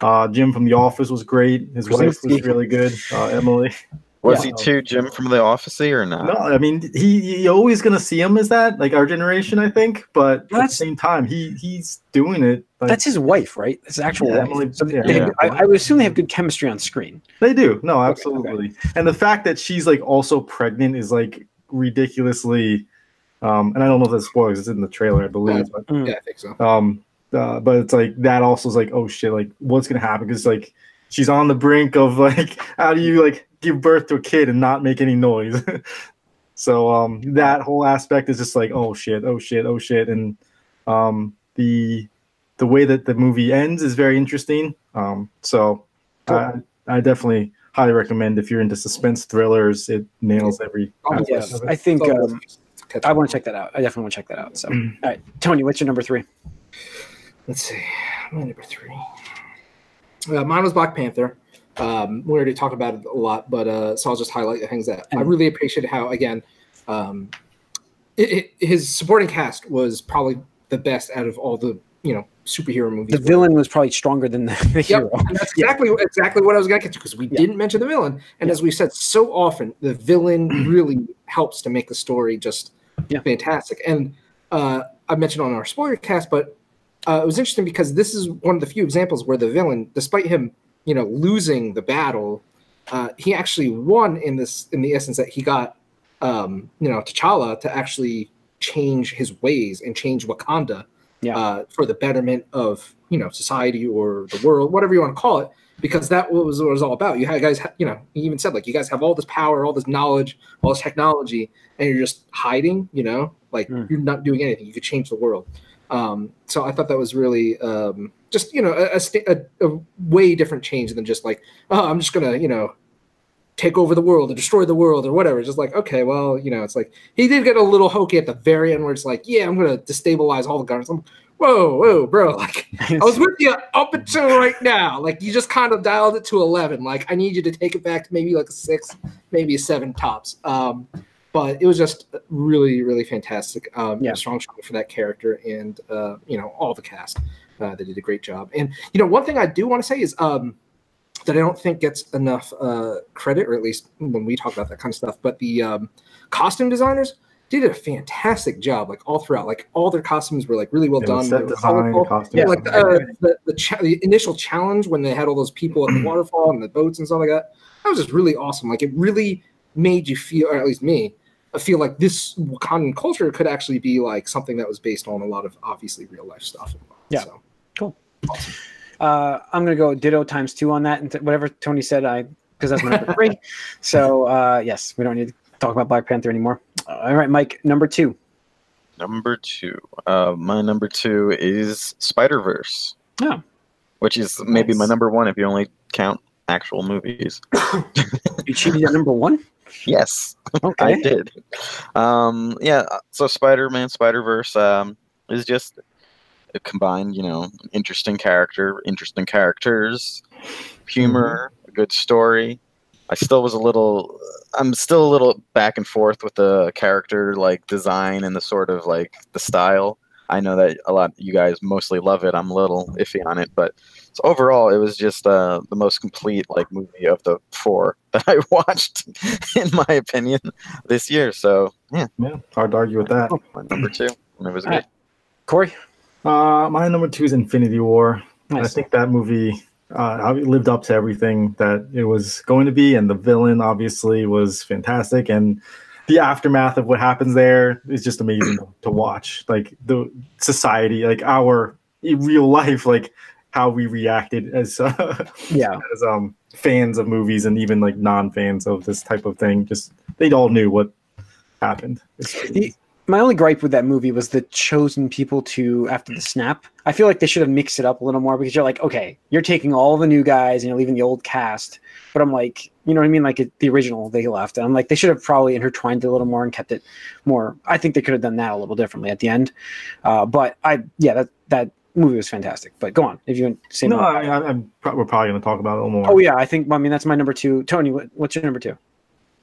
Uh, Jim from The Office was great. His wife was really good. Uh, Emily. Was Yeah. he too Jim from The Office or not? No, I mean he you're always gonna see him as that, like our generation, I think. But at the same time, he he's doing it. Like, That's his wife, right? His actual Yeah, wife. Emily- so yeah. they- Yeah. I, I would assume they have good chemistry on screen. They do. No, okay. absolutely. And the fact that she's like also pregnant is like ridiculously um and I don't know if that's spoilers, it's in the trailer, I believe. But Mm. Yeah, I think so. um uh, but it's like that also is like, oh shit, like what's gonna happen? Because like she's on the brink of like how do you like give birth to a kid and not make any noise? so um that whole aspect is just like, oh shit, oh shit, oh shit. And um the the way that the movie ends is very interesting. Um so I I definitely highly recommend if you're into suspense thrillers, it nails every Oh, Yes, of it. I think um, I want to check that out. I definitely want to check that out. So, all Mm. Tony, what's your number three? Let's see. My number three. Uh, mine was Black Panther. Um, we already talked about it a lot, but uh, so I'll just highlight the things that I really appreciate How again, um, it, it, his supporting cast was probably the best out of all the you know superhero movies. The villain was probably stronger than the, the Yep, hero. and that's exactly exactly what I was going to get to because we Yeah. didn't mention the villain, and as we said so often, the villain really helps to make the story just Yeah. fantastic. And uh, I mentioned on our spoiler cast, but uh, it was interesting because this is one of the few examples where the villain, despite him, you know, losing the battle, uh, he actually won in this in the essence that he got, um, you know, T'Challa to actually change his ways and change Wakanda Yeah. uh, for the betterment of you know society or the world, whatever you want to call it, because that was what it was all about. You had guys, you know, he even said like you guys have all this power, all this knowledge, all this technology, and you're just hiding. You know, like Mm. you're not doing anything. You could change the world. Um, so I thought that was really um, just you know a, a, a, way different change than just like oh I'm just gonna you know take over the world or destroy the world or whatever. Just like okay, well you know it's like he did get a little hokey at the very end where it's like yeah I'm gonna destabilize all the governments. I'm, whoa whoa bro like I was with you up until right now. Like you just kind of dialed it to eleven. Like I need you to take it back to maybe like a six, maybe a seven tops. Um, but it was just really, really fantastic. Um, Yeah. a strong show for that character, and uh, you know all the cast. Uh, they did a great job. And you know one thing I do want to say is um, that I don't think gets enough uh, credit, or at least when we talk about that kind of stuff. But the um, costume designers did a fantastic job, like all throughout. Like all their costumes were like really well done. set design, colorful. costume Yeah, like the, uh, the the, cha- the initial challenge when they had all those people at the waterfall and the boats and stuff like that. That was just really awesome. Like it really made you feel, or at least me, I feel like this Wakandan culture could actually be like something that was based on a lot of obviously real life stuff. Yeah. So, Uh, I'm gonna go ditto times two on that, and t- whatever Tony said, I because that's my number three. So uh, yes, we don't need to talk about Black Panther anymore. Uh, all right, Mike, number two. Number two. Uh, my number two is Spider Verse. Oh. Which is maybe my number one if you only count actual movies. You cheated at number one. Yes, I did. Um, yeah. So Spider Man, Spider Verse um, is just a combined, you know, interesting character, interesting characters, humor, a good story. I still was a little. I'm still a little back and forth with the character like design and the sort of like the style. I know that a lot you guys mostly love it. I'm a little iffy on it, but so overall, it was just uh, the most complete like movie of the four that I watched, in my opinion, this year. So yeah, Yeah, hard to argue with that. my number two, and it was All good. right. Corey. Uh, my number two is Infinity War. I think that movie uh, lived up to everything that it was going to be, and the villain obviously was fantastic, and the aftermath of what happens there is just amazing to watch. Like the society, like our real life, like how we reacted as uh, Yeah. as um fans of movies and even like non-fans of this type of thing. Just they all knew what happened. The- my only gripe with that movie was the chosen people to after the snap. I feel like they should have mixed it up a little more because you're like, okay, you're taking all the new guys and you're leaving the old cast. But I'm like, you know what I mean? Like it, the original they left. And I'm like, they should have probably intertwined it a little more and kept it more. I think they could have done that a little differently at the end. Uh, but I, yeah, that that movie was fantastic. But go on if you want to say no. I, I, I'm pro- we're probably going to talk about it a little more. Oh yeah, I think. I mean, that's my number two. Tony, what, what's your number two?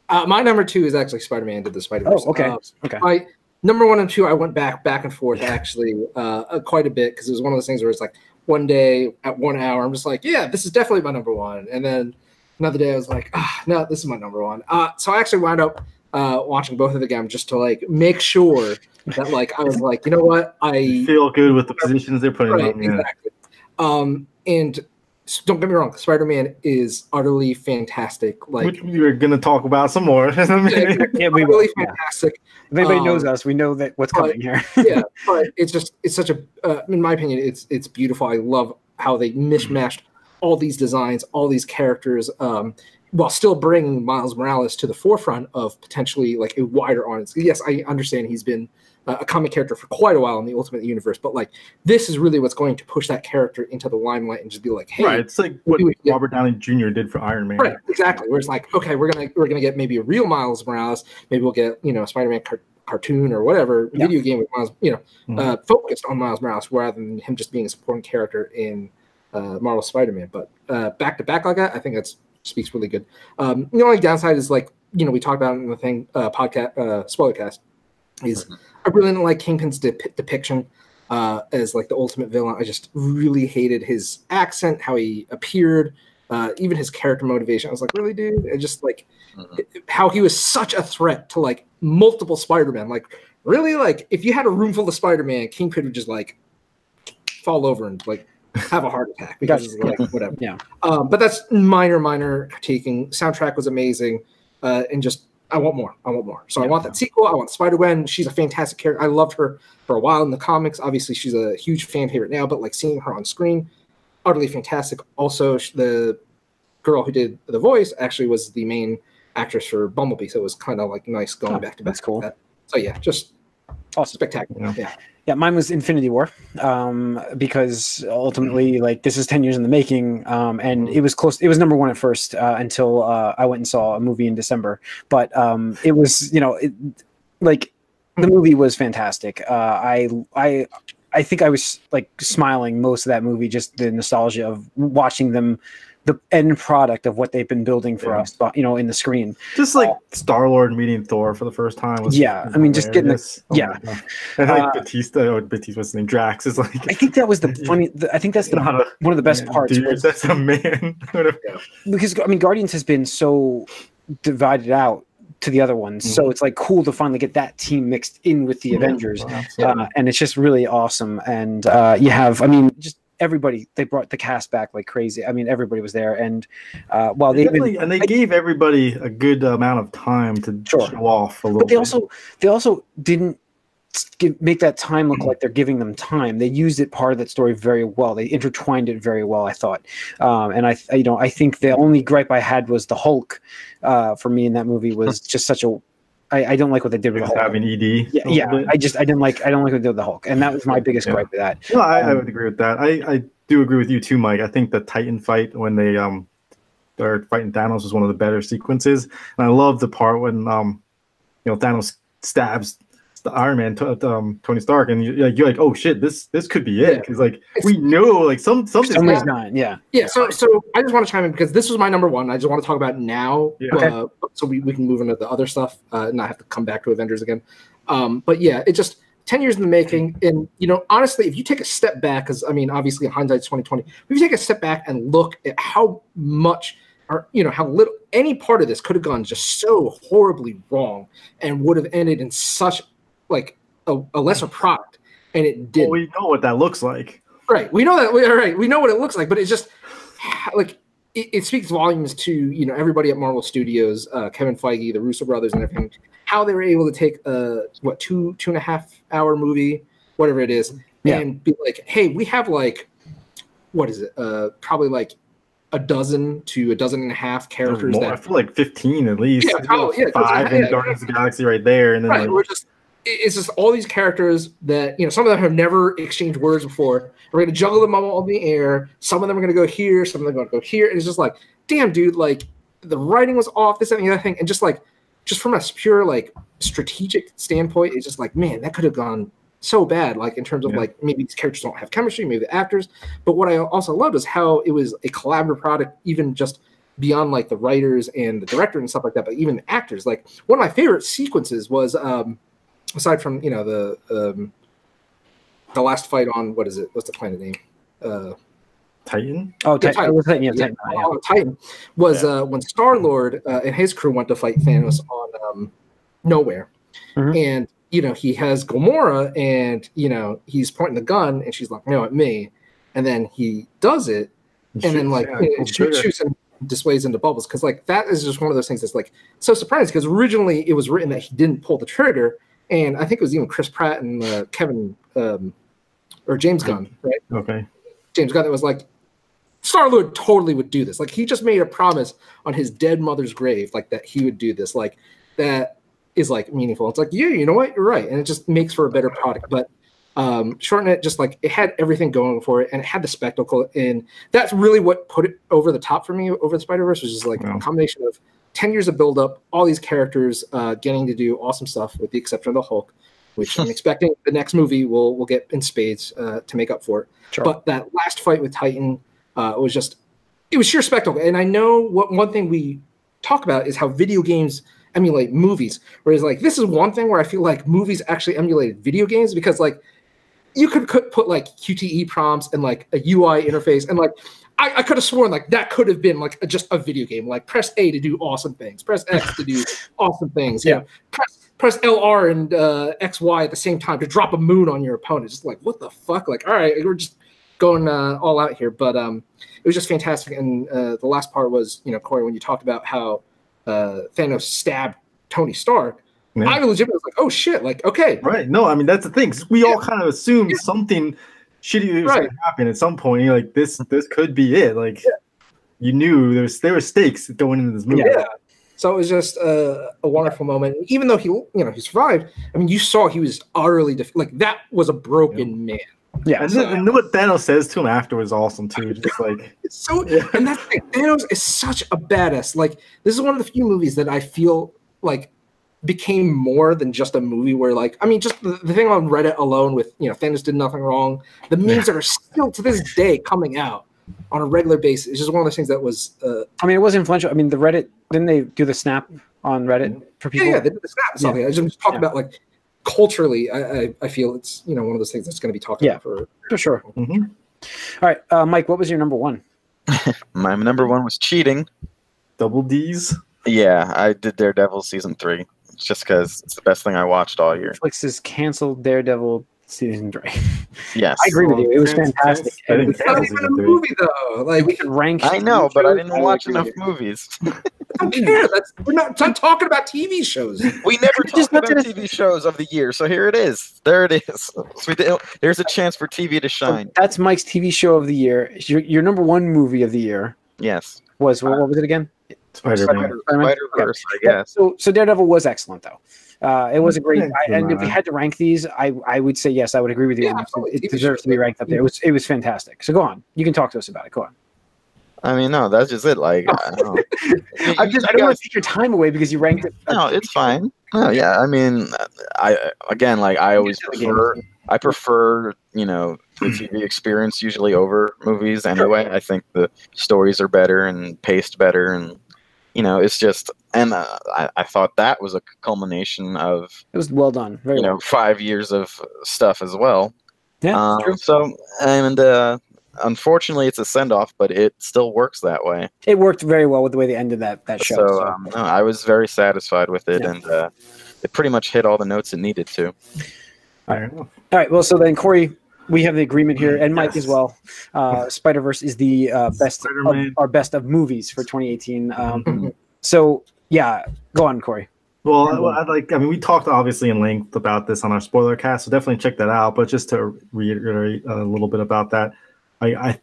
uh, my number two is actually Spider Man Did the Spider Verse. Oh, okay. Uh, Okay. my number one and two, I went back back and forth actually uh, uh, quite a bit because it was one of those things where it's like one day at one hour, I'm just like, yeah, this is definitely my number one, and then another day I was like, ah, no, this is my number one. Uh, so I actually wound up uh, watching both of the games just to like make sure that like I was like, you know what, I feel good with the positions they're putting right on. Yeah. exactly. Um, and s- don't get me wrong, Spider Man is utterly fantastic. Like. Which we're going to talk about some more. in. Yeah, we will. Utterly Yeah. fantastic. If anybody knows Um, us, we know that what's but- coming here. yeah, but it's just it's such a uh, in my opinion it's it's beautiful. I love how they mishmashed all these designs, all these characters, um, while still bringing Miles Morales to the forefront of potentially like a wider audience. Yes, I understand he's been uh, a comic character for quite a while in the Ultimate Universe, but like this is really what's going to push that character into the limelight and just be like, hey, Right. It's like what Robert Downey Jr. did for Iron Man. Right, exactly. Where it's like, okay, we're gonna we're gonna get maybe a real Miles Morales. Maybe we'll get you know a Spider-Man car- cartoon or whatever Yeah. video game with Miles, you know, Mhm. uh, focused on Miles Morales rather than him just being a supporting character in uh, Marvel Spider-Man. But uh, back to back like that, I think that speaks really good. Um, the only downside is like you know we talked about in the thing uh, podcast uh, spoilercast is I really didn't like Kingpin's dep- depiction uh, as like the ultimate villain. I just really hated his accent, how he appeared, uh, even his character motivation. I was like, really, dude? It just like Mhm. how he was such a threat to like multiple Spider-Man. Like, really, like if you had a room full of Spider-Man, Kingpin would just like fall over and like have a heart attack because it's like whatever. Yeah. Um, but that's minor, minor critiquing. Soundtrack was amazing, uh, and just I want more. I want more. So I Yeah. want that sequel. I want Spider Gwen. She's a fantastic character. I loved her for a while in the comics. Obviously, she's a huge fan favorite now. But like seeing her on screen, utterly fantastic. Also, the girl who did the voice actually was the main actress for Bumblebee, so it was kind of like nice going Oh, back to back. that's cool. that. So yeah, just Awesome. spectacular. Yeah. Yeah. Mine was Infinity War, um, because ultimately, like, this is ten years in the making, um, and it was close. It was number one at first uh, until uh, I went and saw a movie in December. But um, it was, you know, it, like the movie was fantastic. Uh, I, I, I think I was like smiling most of that movie, just the nostalgia of watching them, the end product of what they've been building for Yeah. us, but, you know, in the screen. Just like Star Lord meeting Thor for the first time. Was Yeah, I mean, just getting the- Oh yeah. And like Uh, Batista, or Batista, what's his name? Drax is like. I think that was the funny. The, I think that's the, a one of the best man, parts. Dude, was- that's a man. Because I mean, Guardians has been so divided out to the other ones. Mm-hmm. So it's like cool to finally get that team mixed in with the Avengers. Well. Uh, and it's just really awesome. And uh, you have, I mean, just everybody. They brought the cast back like crazy. I mean, everybody was there. And uh, while they Definitely, even, and they gave everybody a good amount of time to Sure. show off a little but they bit. also they also didn't give, make that time look like they're giving them time. They used it part of that story very well. They intertwined it very well, I thought. Um, and I, I- you know, I think the only gripe I had was the Hulk. Uh, for me in that movie was just such a. I, I don't like what they did with the Hulk. having ED. Yeah, yeah. bit. I just I didn't like I don't like what they did with the Hulk, and that was my biggest Yeah. gripe with that. No, I, I Um, would agree with that. I, I do agree with you too, Mike. I think the Titan fight when they um they're fighting Thanos was one of the better sequences, and I love the part when um you know Thanos stabs the Iron Man to, um, Tony Stark, and you're like, you're like, oh shit, this this could be it because like we know like some something's Somebody's happening. not. Yeah. Yeah, so so I just want to chime in because this was my number one. I just want to talk about it now, Yeah. uh, so we, we can move into the other stuff uh, and not have to come back to Avengers again. Um, but yeah, it just ten years in the making, and you know, honestly, if you take a step back, because I mean, obviously, hindsight's twenty twenty. If you take a step back and look at how much, or you know, how little any part of this could have gone just so horribly wrong, and would have ended in such like a, a lesser product, and it did. Well, we know what that looks like. Right. We know that. We, all right. We know what it looks like, but it's just like it, it speaks volumes to you know everybody at Marvel Studios, uh, Kevin Feige, the Russo brothers, and everything. How they were able to take a what two two and a half hour movie, whatever it is, Yeah. and be like, hey, we have like what is it? Uh, probably like a dozen to a dozen and a half characters More, I feel like fifteen at least. Yeah, probably, yeah, 'cause five I- in yeah, Guardians of the Galaxy right there, and then right like, we're just it- it's just all these characters that you know some of them have never exchanged words before. We're going to juggle them all in the air. Some of them are going to go here some of them are going to go here. And it's just like damn dude like the writing was off this and the other thing. And just like just from a pure like strategic standpoint it's just like man that could have gone so bad like in terms of Yeah. like maybe these characters don't have chemistry maybe the actors. But what i also loved is how it was a collaborative product even just beyond like the writers and the director and stuff like that but even the actors. Like one of my favorite sequences was um aside from you know the um the last fight on what is it what's the planet name uh Titan. Oh, Yeah, Titan. Titan. Was Titan, yeah, yeah, Titan, yeah. on Titan was uh when Star Lord uh, and his crew went to fight Thanos on um Knowhere Mhm. and you know he has Gamora and you know he's pointing the gun and she's like no at me and then he does it and then Shoots, like yeah, it pulls shoots, trigger. shoots and displays into bubbles because like that is just one of those things that's like so surprising because originally it was written that he didn't pull the trigger and I think it was even Chris Pratt and uh, Kevin um, or James Gunn right? Okay. James Gunn that was like Star Lord totally would do this. Like he just made a promise on his dead mother's grave like that he would do this like that is like meaningful. It's like yeah you know what? You're right. And it just makes for a better product. But um shorten it just like it had everything going for it and it had the spectacle. And that's really what put it over the top for me over the spider verse was just like Wow. a combination of 10 years of buildup, all these characters uh getting to do awesome stuff with the exception of the hulk which i'm expecting the next movie will will get in spades uh to make up for it Sure. but that last fight with titan uh was just it was sheer spectacle and i know what one thing we talk about is how video games emulate movies whereas like this is one thing where i feel like movies actually emulated video games because like you could, could put like QTE prompts and like a UI interface, and like I, I could have sworn like that could have been like a, just a video game. Like press A to do awesome things, press X to do awesome things. You Yeah. know, press press LR and uh, XY at the same time to drop a moon on your opponent. Just like what the fuck? Like all right, we're just going uh, all out here. But um, it was just fantastic. And uh, the last part was you know Corey when you talked about how uh, Thanos stabbed Tony Stark. Yeah. I legitimately was like, oh shit, like okay, Right. No, I mean that's the thing. we all kind of assumed something shitty was Right. going to happen at some point. You're like, this this could be it. Like, you knew there's there were stakes going into this movie. Yeah. So it was just a, a wonderful moment. Even though he, you know, he survived. I mean, you saw he was utterly def- like that was a broken man. Yeah. And then, and what Thanos says to him afterwards, was awesome too. Just like, It's so, Yeah. and that's the thing, Thanos is such a badass. Like this is one of the few movies that I feel like became more than just a movie where like I mean just the, the thing on Reddit alone with you know Thanos did nothing wrong. The memes that are still to this day coming out on a regular basis. It's just one of those things that was uh, I mean, it was influential. I mean, the Reddit didn't they do the snap on Reddit for people? yeah, they did the snap and something. I just talk Yeah. about like culturally. I, I I feel it's you know one of those things that's going to be talked Yeah. about for. for sure. mhm. All right, uh, Mike, what was your number one? My number one was cheating. double D's. Yeah, I did Daredevil season three just because it's the best thing I watched all year. Netflix has canceled Daredevil season three. Yes, I agree with you. It was fantastic. trans- I And didn't we It's not even a three. movie though. Like we could rank. I know, but I didn't watch enough with movies. I don't hmm. care. That's we're not I'm talking about TV shows. We never I just talked looked about at TV shows of the year, so here it is. There it is. So did, there's a chance for TV to So shine. that's Mike's TV show of the year. Your, your number one movie of the year Yes, was what, what was it again? Spider-Man. Spider-Man? Spider Verse, I Yeah, guess. So so Daredevil was excellent though. Uh, it was a great, I, and if we had to rank these, I I would say yes, I would agree with you. Yeah, on this. absolutely. It deserves to be ranked up there. It was it was fantastic. So go on, you can talk to us about it. Go on. I mean, no, that's just it. Like, I don't know. I you just I don't want to take your time away because you ranked it. No, it's fine. No, yeah, I mean, I again, like I always prefer, I prefer, you know, the TV experience usually over movies. Anyway, I think the stories are better and paced better, and you know, it's just, and uh, I, I thought that was a culmination of It was well done. Very you well. know five years of stuff as well. Yeah, Um, true. so and uh, unfortunately, it's a send off, but it still works that way. It worked very well with the way they ended that that show. So, so. um, no, I was very satisfied with it, Yeah. and uh, it pretty much hit all the notes it needed to. Fair enough. All right. Well, so then Corey, we have the agreement here, and Mike Yes. as well. Uh, Spider Verse is the uh, best of, our best of movies for 2018. Um, so yeah, go on, Corey. Well, I, I'd like. I mean, we talked obviously in length about this on our spoiler cast, so definitely check that out. But just to reiterate a little bit about that, I, I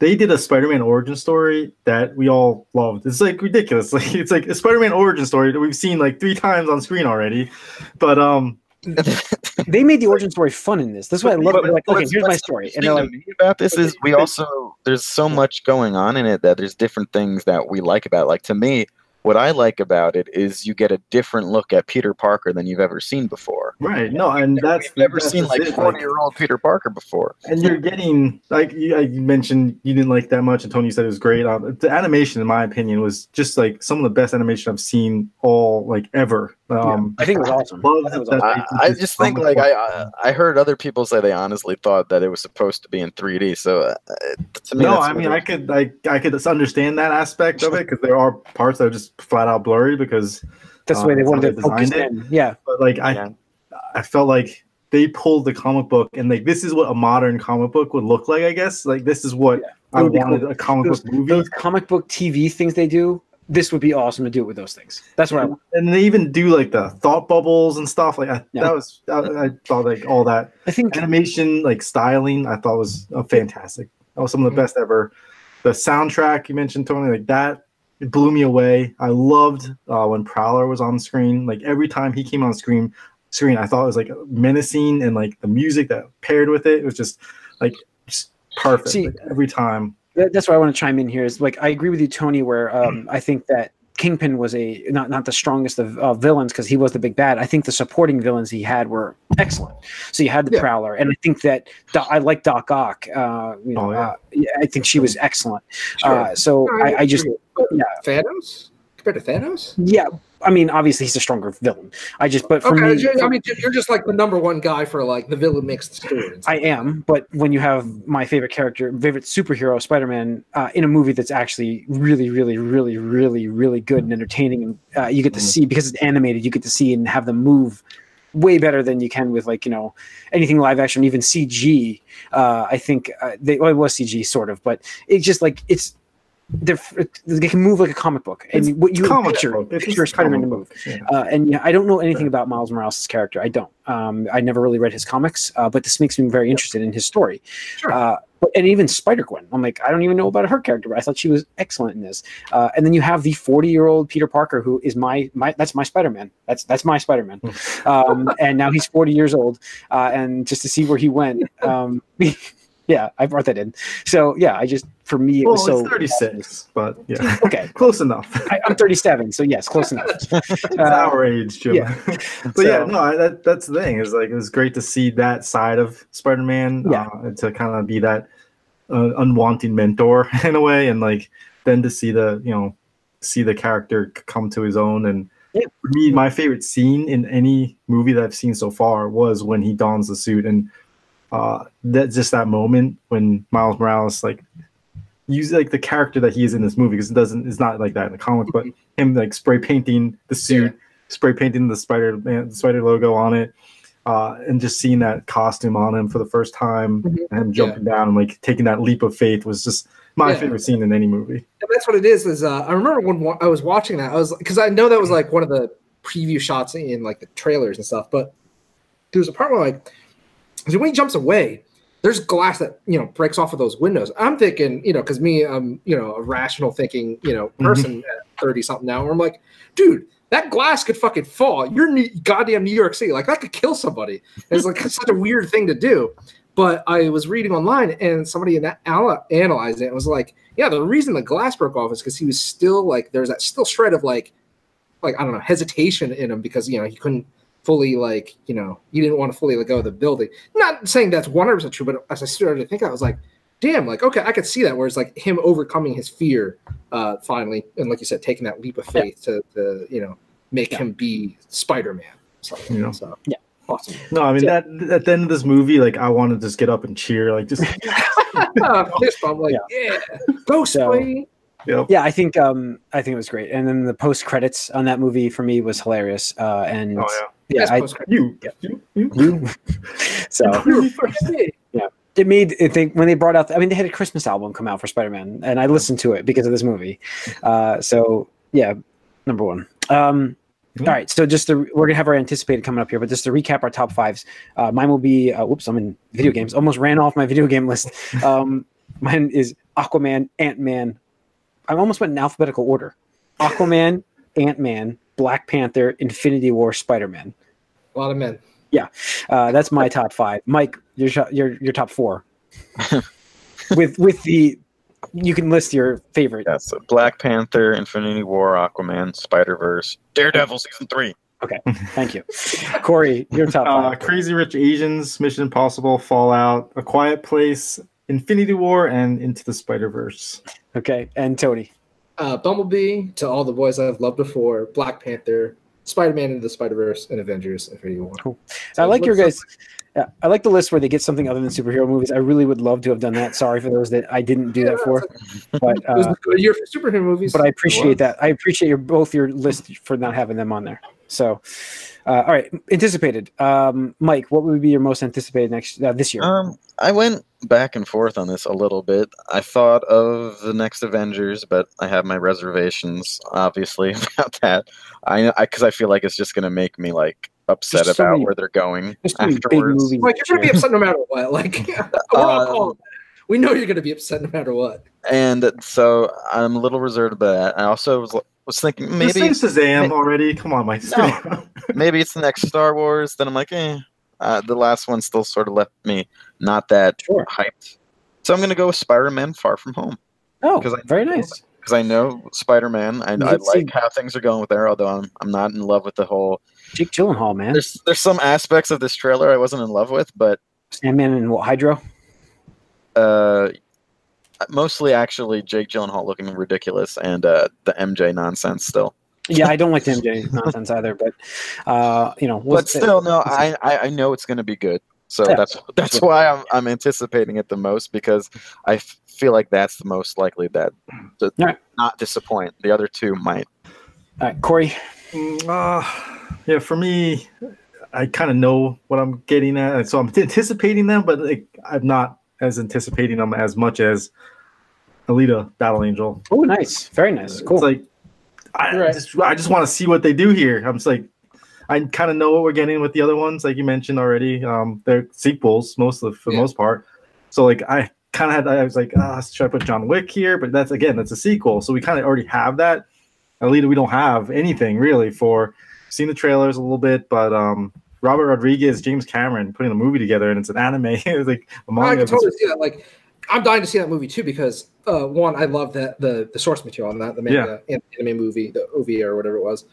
they did a Spider-Man origin story that we all loved. It's like ridiculous. Like it's like a Spider-Man origin story that we've seen like three times on screen already. But um, They made the origin story fun in this. That's why I love like, okay, here's my story, and they're like, interesting to me about this is we also there's so much going on in it that there's different things that we like about. It. Like to me, what I like about it is you get a different look at Peter Parker than you've ever seen before. right? No, and that's We've never that's seen like it, 40 year old Peter Parker before. and you're getting like you, like you mentioned you didn't like that much and tony said it was great um, the animation in my opinion was just like some of the best animation i've seen all like ever um I think it was awesome. I think was awesome. I, I just think like I I- I heard other people say they honestly thought that it was supposed to be in 3D. So uh, to me, no i mean i could like i could understand that aspect of it because there are parts that are just flat out blurry because That's the way they that's how wanted to they focus designed in. Yeah, but like i Yeah. i felt like they pulled the comic book and like this is what a modern comic book would look like i guess like this is what Yeah. i It would be wanted cool. a comic those, book movie those comic book TV things they do. This would be awesome to do it with those things. That's what I and, want. and they even do like the thought bubbles and stuff like I, Yeah. that was I, I thought like all that I think animation like styling i thought was uh, fantastic that was some of the best ever the soundtrack you mentioned tony like that it blew me away i loved uh, when prowler was on screen like every time he came on screen screen i thought it was like menacing and like the music that paired with it, it was just like just perfect See- like, every time that's why I want to chime in here. Is like I agree with you, Tony. Where um, I think that Kingpin was a not not the strongest of uh, villains because he was the big bad. I think the supporting villains he had were excellent. So you had the Yeah. Prowler, and I think that Do- I like Doc Ock. Uh, you know, Oh, yeah. uh, yeah, I think she was excellent. Sure. Uh, so I, I just yeah. Thanos compared to Thanos. yeah. I mean, obviously he's a stronger villain. I just but for okay, me, I mean, you're just like the number one guy for like the villain mixed story. I am, but when you have my favorite character, favorite superhero, Spider Man, uh, in a movie that's actually really, really, really, really, really good and entertaining, and uh, you get to Mhm. see because it's animated, you get to see and have them move way better than you can with like you know anything live action, even CG. Uh, I think uh, they well, it was CG sort of, but it's just like it's. They're, they can move like a comic book, and It's what you comic picture, book. Picture Spider-Man to move. Yeah. Uh, and yeah, I don't know anything about Miles Morales' character. I don't. Um, I never really read his comics, uh, but this makes me very interested in his story. Sure. Uh, but, and even Spider Gwen, I'm like, I don't even know about her character, but I thought she was excellent in this. Uh, and then you have the 40 year old Peter Parker, who is my my that's my Spider Man. That's that's my Spider Man. um, and now he's 40 years old, uh, and just to see where he went, um, yeah, I brought that in. So yeah, I just for me it well was so it's 36 but yeah okay. close enough I, I'm 37, so yes, close enough. it's Uh, our age, Jim. yeah. but yeah, no, I, that that's the thing. Is like it was great to see that side of Spider-Man. Yeah. Uh, to kind of be that uh, unwanted mentor in a way, and like then to see the you know see the character come to his own. And Yeah. for me, my favorite scene in any movie that I've seen so far was when he dons the suit and. Uh, that just that moment when Miles Morales like use like the character that he is in this movie because it doesn't it's not like that in the comic, but him like spray painting the suit, spray painting the Spider Man the Spider logo on it. Uh, and just seeing that costume on him for the first time Mhm. and him jumping down and like taking that leap of faith was just my Yeah. favorite scene in any movie. And that's what it is. Is uh, I remember when wa- I was watching that, I was because I know that was like one of the preview shots in like the trailers and stuff. But there was a part where like so when he jumps away, there's glass that you know breaks off of those windows. I'm thinking, you know, because me, I'm you know a rational thinking you know mm-hmm. person at thirty something now, where I'm like, dude. That glass could fucking fall. You're New- goddamn New York City. Like that could kill somebody. It's like such a weird thing to do. But I was reading online and somebody ana- ana- analyzed it and was like, yeah, the reason the glass broke off is because he was still like there's that still shred of like like I don't know hesitation in him because you know he couldn't fully like you know you didn't want to fully let go of the building. Not saying that's one hundred percent true, but as I started to think, I was like, damn, like okay, I could see that. Whereas like him overcoming his fear uh finally, and like you said, taking that leap of faith to, to you know make Yeah. him be Spider Man. So, Yeah. You know, so Yeah. awesome. No, I mean Yeah. that at the end of this movie, like I want to just get up and cheer, like just fist bump, like yeah, go So- Spidey. yep. Yeah, I think um, I think it was great, and then the post credits on that movie for me was hilarious. Uh, and Oh yeah, I. You, Yeah. you, you. you. so first. it made it think when they brought out. I mean, they had a Christmas album come out for Spider Man, and I listened to it because of this movie. Uh, so yeah, number one. Um, all right, so just to, we're gonna have our anticipated coming up here, but just to recap our top fives, uh, mine will be. Uh, whoops, I'm in video games. Almost ran off my video game list. Um, mine is Aquaman, Ant Man. I almost went in alphabetical order. Aquaman, Ant Man, Black Panther, Infinity War, Spider Man. A lot of men. Yeah, uh, that's my top five. Mike, your your your top four. with with the, you can list your favorite. Yeah, so Black Panther, Infinity War, Aquaman, Spider Verse, Daredevil season three. Okay, Thank you, Corey. Your top Uh, five. Crazy Rich Asians, Mission Impossible, Fallout, A Quiet Place, Infinity War, and Into the Spider Verse. Okay, and Tony. uh, Bumblebee to all the boys I've loved before, Black Panther, Spider Man into the Spider Verse, and Avengers Infinity War. Cool. I like your guys. Yeah, I like the list where they get something other than superhero movies. I really would love to have done that. Sorry for those that I didn't do that for, but It was uh, a good year for superhero movies. but I appreciate that. I appreciate your both your list for not having them on there. So, uh, all right, anticipated. Um, Mike, what would be your most anticipated next uh, this year? Um, I went back and forth on this a little bit. I thought of the next Avengers, but I have my reservations, obviously, about that. I know I because I, feel like it's just gonna make me like upset so about many- where they're going There's so many big afterwards. like you're gonna be upset no matter what. Like we're all Uh, we know you're gonna be upset no matter what. And so I'm a little reserved about that. I also was was thinking Maybe maybe Shazam already. Come on, Mike. No. maybe it's the next Star Wars. Then I'm like, eh. Uh, the last one still sort of left me not that Sure. hyped. So I'm gonna go with Spider-Man: Far From Home Oh, I- very nice. because I know Spider-Man. I, I like how things are going with there, although I'm I'm not in love with the whole. Jake Gyllenhaal, man. There's there's some aspects of this trailer I wasn't in love with, but Sandman and what, Hydro. uh, mostly actually Jake Gyllenhaal looking ridiculous and uh, the MJ nonsense still. Yeah, I don't like the MJ nonsense either, but uh, you know, But what's- still, no, I, I I know it's going to be good. So Yeah. that's that's why I'm I'm anticipating it the most because I f- feel like that's the most likely that to Alright. not disappoint. The other two might. all right, Corey. Mm, uh, yeah, for me, I kind of know what I'm getting at, so I'm anticipating them, but like I'm not as anticipating them as much as Alita Battle Angel. Oh, nice, very nice, cool. It's like I right. just I just want to see what they do here. I'm just like I kind of know what we're getting with the other ones, like you mentioned already. Um, they're sequels, most of for the Yeah. most part. So like I kind of had I was like, ah, should I put John Wick here? But that's again, that's a sequel, so we kind of already have that. Alita, we don't have anything really for. Seen the trailers a little bit, but um, Robert Rodriguez, James Cameron putting a movie together, and it's an anime. it's like a I manga. can totally see that. Like, I'm dying to see that movie too because uh, one, I love that the the source material on that, the manga an- anime movie, the OVA or whatever it was.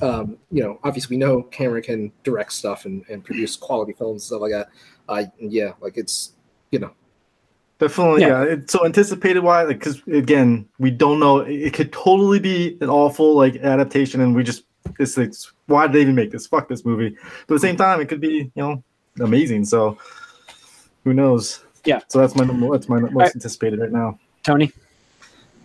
Um, you know, obviously we know Cameron can direct stuff and, and produce quality films and stuff like that. Uh, yeah, like it's you know, Definitely, Yeah. yeah. It's so anticipated why, like, because again, we don't know. It, it could totally be an awful like adaptation, and we just it's like, why did they even make this? Fuck this movie. But at the same time, it could be you know amazing. So who knows? Yeah. So that's my that's my most right. anticipated right now. Tony.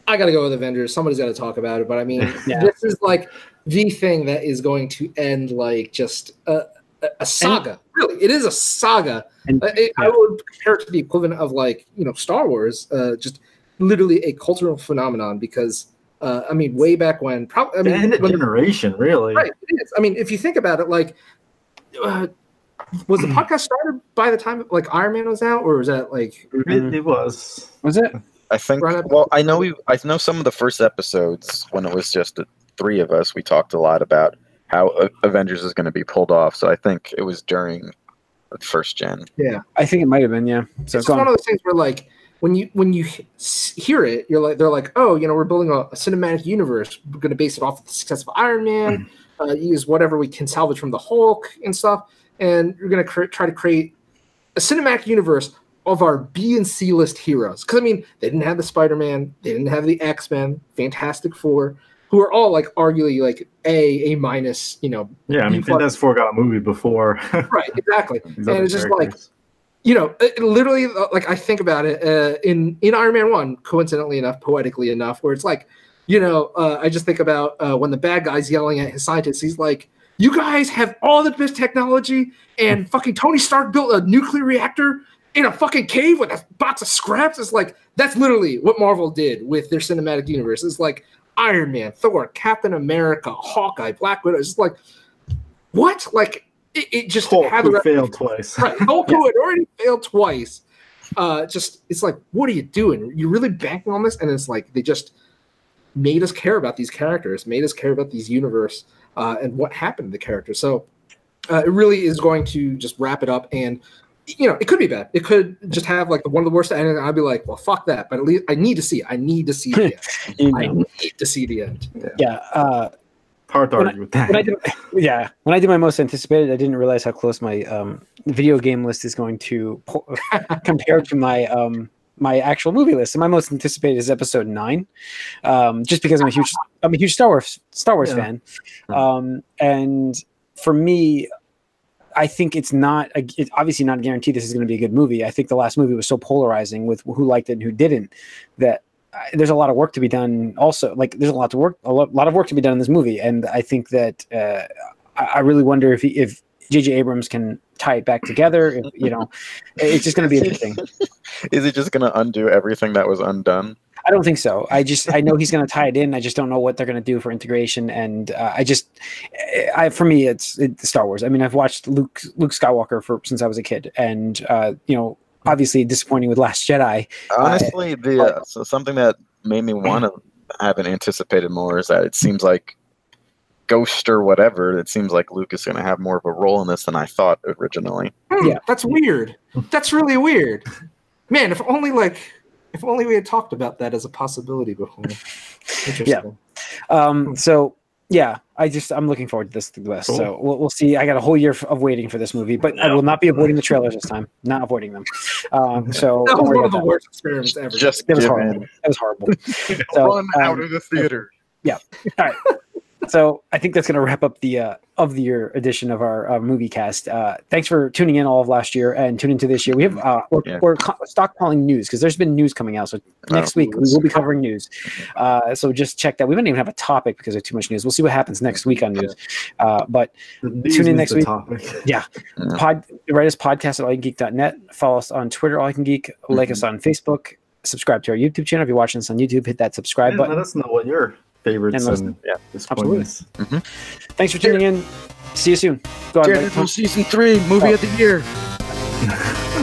I got to go with Avengers. Somebody's got to talk about it, but I mean, Yeah. this is like the thing that is going to end like just a, a, a saga. really, it is a saga. And- I, I- I would compare it to the equivalent of like you know Star Wars, uh, just literally a cultural phenomenon. Because uh, I mean, way back when, probably I The mean, end of when- generation, really. right? It is. I mean, if you think about it, like. Uh, was the podcast started by the time like Iron Man was out, or was that like It, it was. Was it? I think. Right Well, I know we. I know some of the first episodes when it was just the three of us. We talked a lot about how uh, Avengers is going to be pulled off. So I think it was during the first gen. Yeah, I think it might have been. Yeah. So it's go one on. of those things where like when you when you hear it you're like they're like oh you know we're building a, a cinematic universe we're going to base it off of the success of iron man uh, use whatever we can salvage from the hulk and stuff and you're going to cre- try to create a cinematic universe of our b and c list heroes because i mean they didn't have the spider-man they didn't have the x-men fantastic four who are all like arguably like a a minus you know Yeah, I mean, Fantastic Four got a movie before. right exactly And it's just like- you know, it, it literally, uh, like I think about it uh, in in Iron Man One, coincidentally enough, poetically enough, where it's like, you know, uh, I just think about uh, when the bad guy's yelling at his scientists. He's like, "You guys have all the best technology, and fucking Tony Stark built a nuclear reactor in a fucking cave with a box of scraps." It's like that's literally what Marvel did with their cinematic universe. It's like Iron Man, Thor, Captain America, Hawkeye, Black Widow. It's just like what? Like it, it just Hulk, had who failed twice. right. Hulk, who had already failed twice. Uh, just it's like, what are you doing? You're really banking on this, and it's like they just made us care about these characters, made us care about these universe, uh, and what happened to the character. So uh, it really is going to just wrap it up, and you know, it could be bad. It could just have like one of the worst endings. and I'd be like, well, fuck that. But at least I need to see. It. I need to see the end. You I need to see the end. Yeah. Uh, Hard to When argue with that. when I did, yeah, when I did my most anticipated, I didn't realize how close my um, video game list is going to po- compare to my um, my actual movie list. And my most anticipated is Episode Nine, um, just because I'm a huge I'm a huge Star Wars Star Wars Yeah. fan, um, and for me. I think it's not. A, it's obviously not a guarantee this is going to be a good movie. I think the last movie was so polarizing with who liked it and who didn't that uh, there's a lot of work to be done. Also, like there's a lot to work, a lot, lot of work to be done in this movie, and I think that uh, I, I really wonder if he, if J.J. Abrams can tie it back together. If, you know, it's just going to be interesting. Is it just going to undo everything that was undone? I don't think so. I just I know he's going to tie it in. I just don't know what they're going to do for integration. And uh, I just, I for me, it's, it's Star Wars. I mean, I've watched Luke Luke Skywalker for since I was a kid, and uh, you know, obviously disappointing with Last Jedi. Honestly, the uh, so something that made me want to have it anticipated more is that it seems like Ghost or whatever. It seems like Luke is going to have more of a role in this than I thought originally. Hmm, Yeah. that's weird. That's really weird. Man, if only like if only we had talked about that as a possibility before. Interesting. Um, so yeah, I just I'm looking forward to this the best. Cool. So we'll, we'll see. I got a whole year of waiting for this movie, but I will not be avoiding the trailers this time. Not avoiding them. Um, so That was one of the about worst experiments ever. Just that. It was horrible. in. It was horrible. So, Run out um, of the theater. So I think that's going to wrap up the uh, of the year edition of our uh, movie cast. Uh, thanks for tuning in all of last year and tune into this year. We have uh, we're, Yeah. we're co- stockpiling news because there's been news coming out. So next Oh, week we will be covering news. Uh, so just check that. We don't even have a topic because of too much news. We'll see what happens next week on news. Uh, but These Tune in next week. Topic. pod write us podcast at allygeek.net follow us on twitter all I can geek like Mm-hmm. us on facebook subscribe to our youtube channel if you're watching this on youtube hit that subscribe And let button us know what your favorites And let us and Yeah. disappointments. Mm-hmm. thanks for tuning in see you soon go on, Daredevil season three, movie Oh. of the year.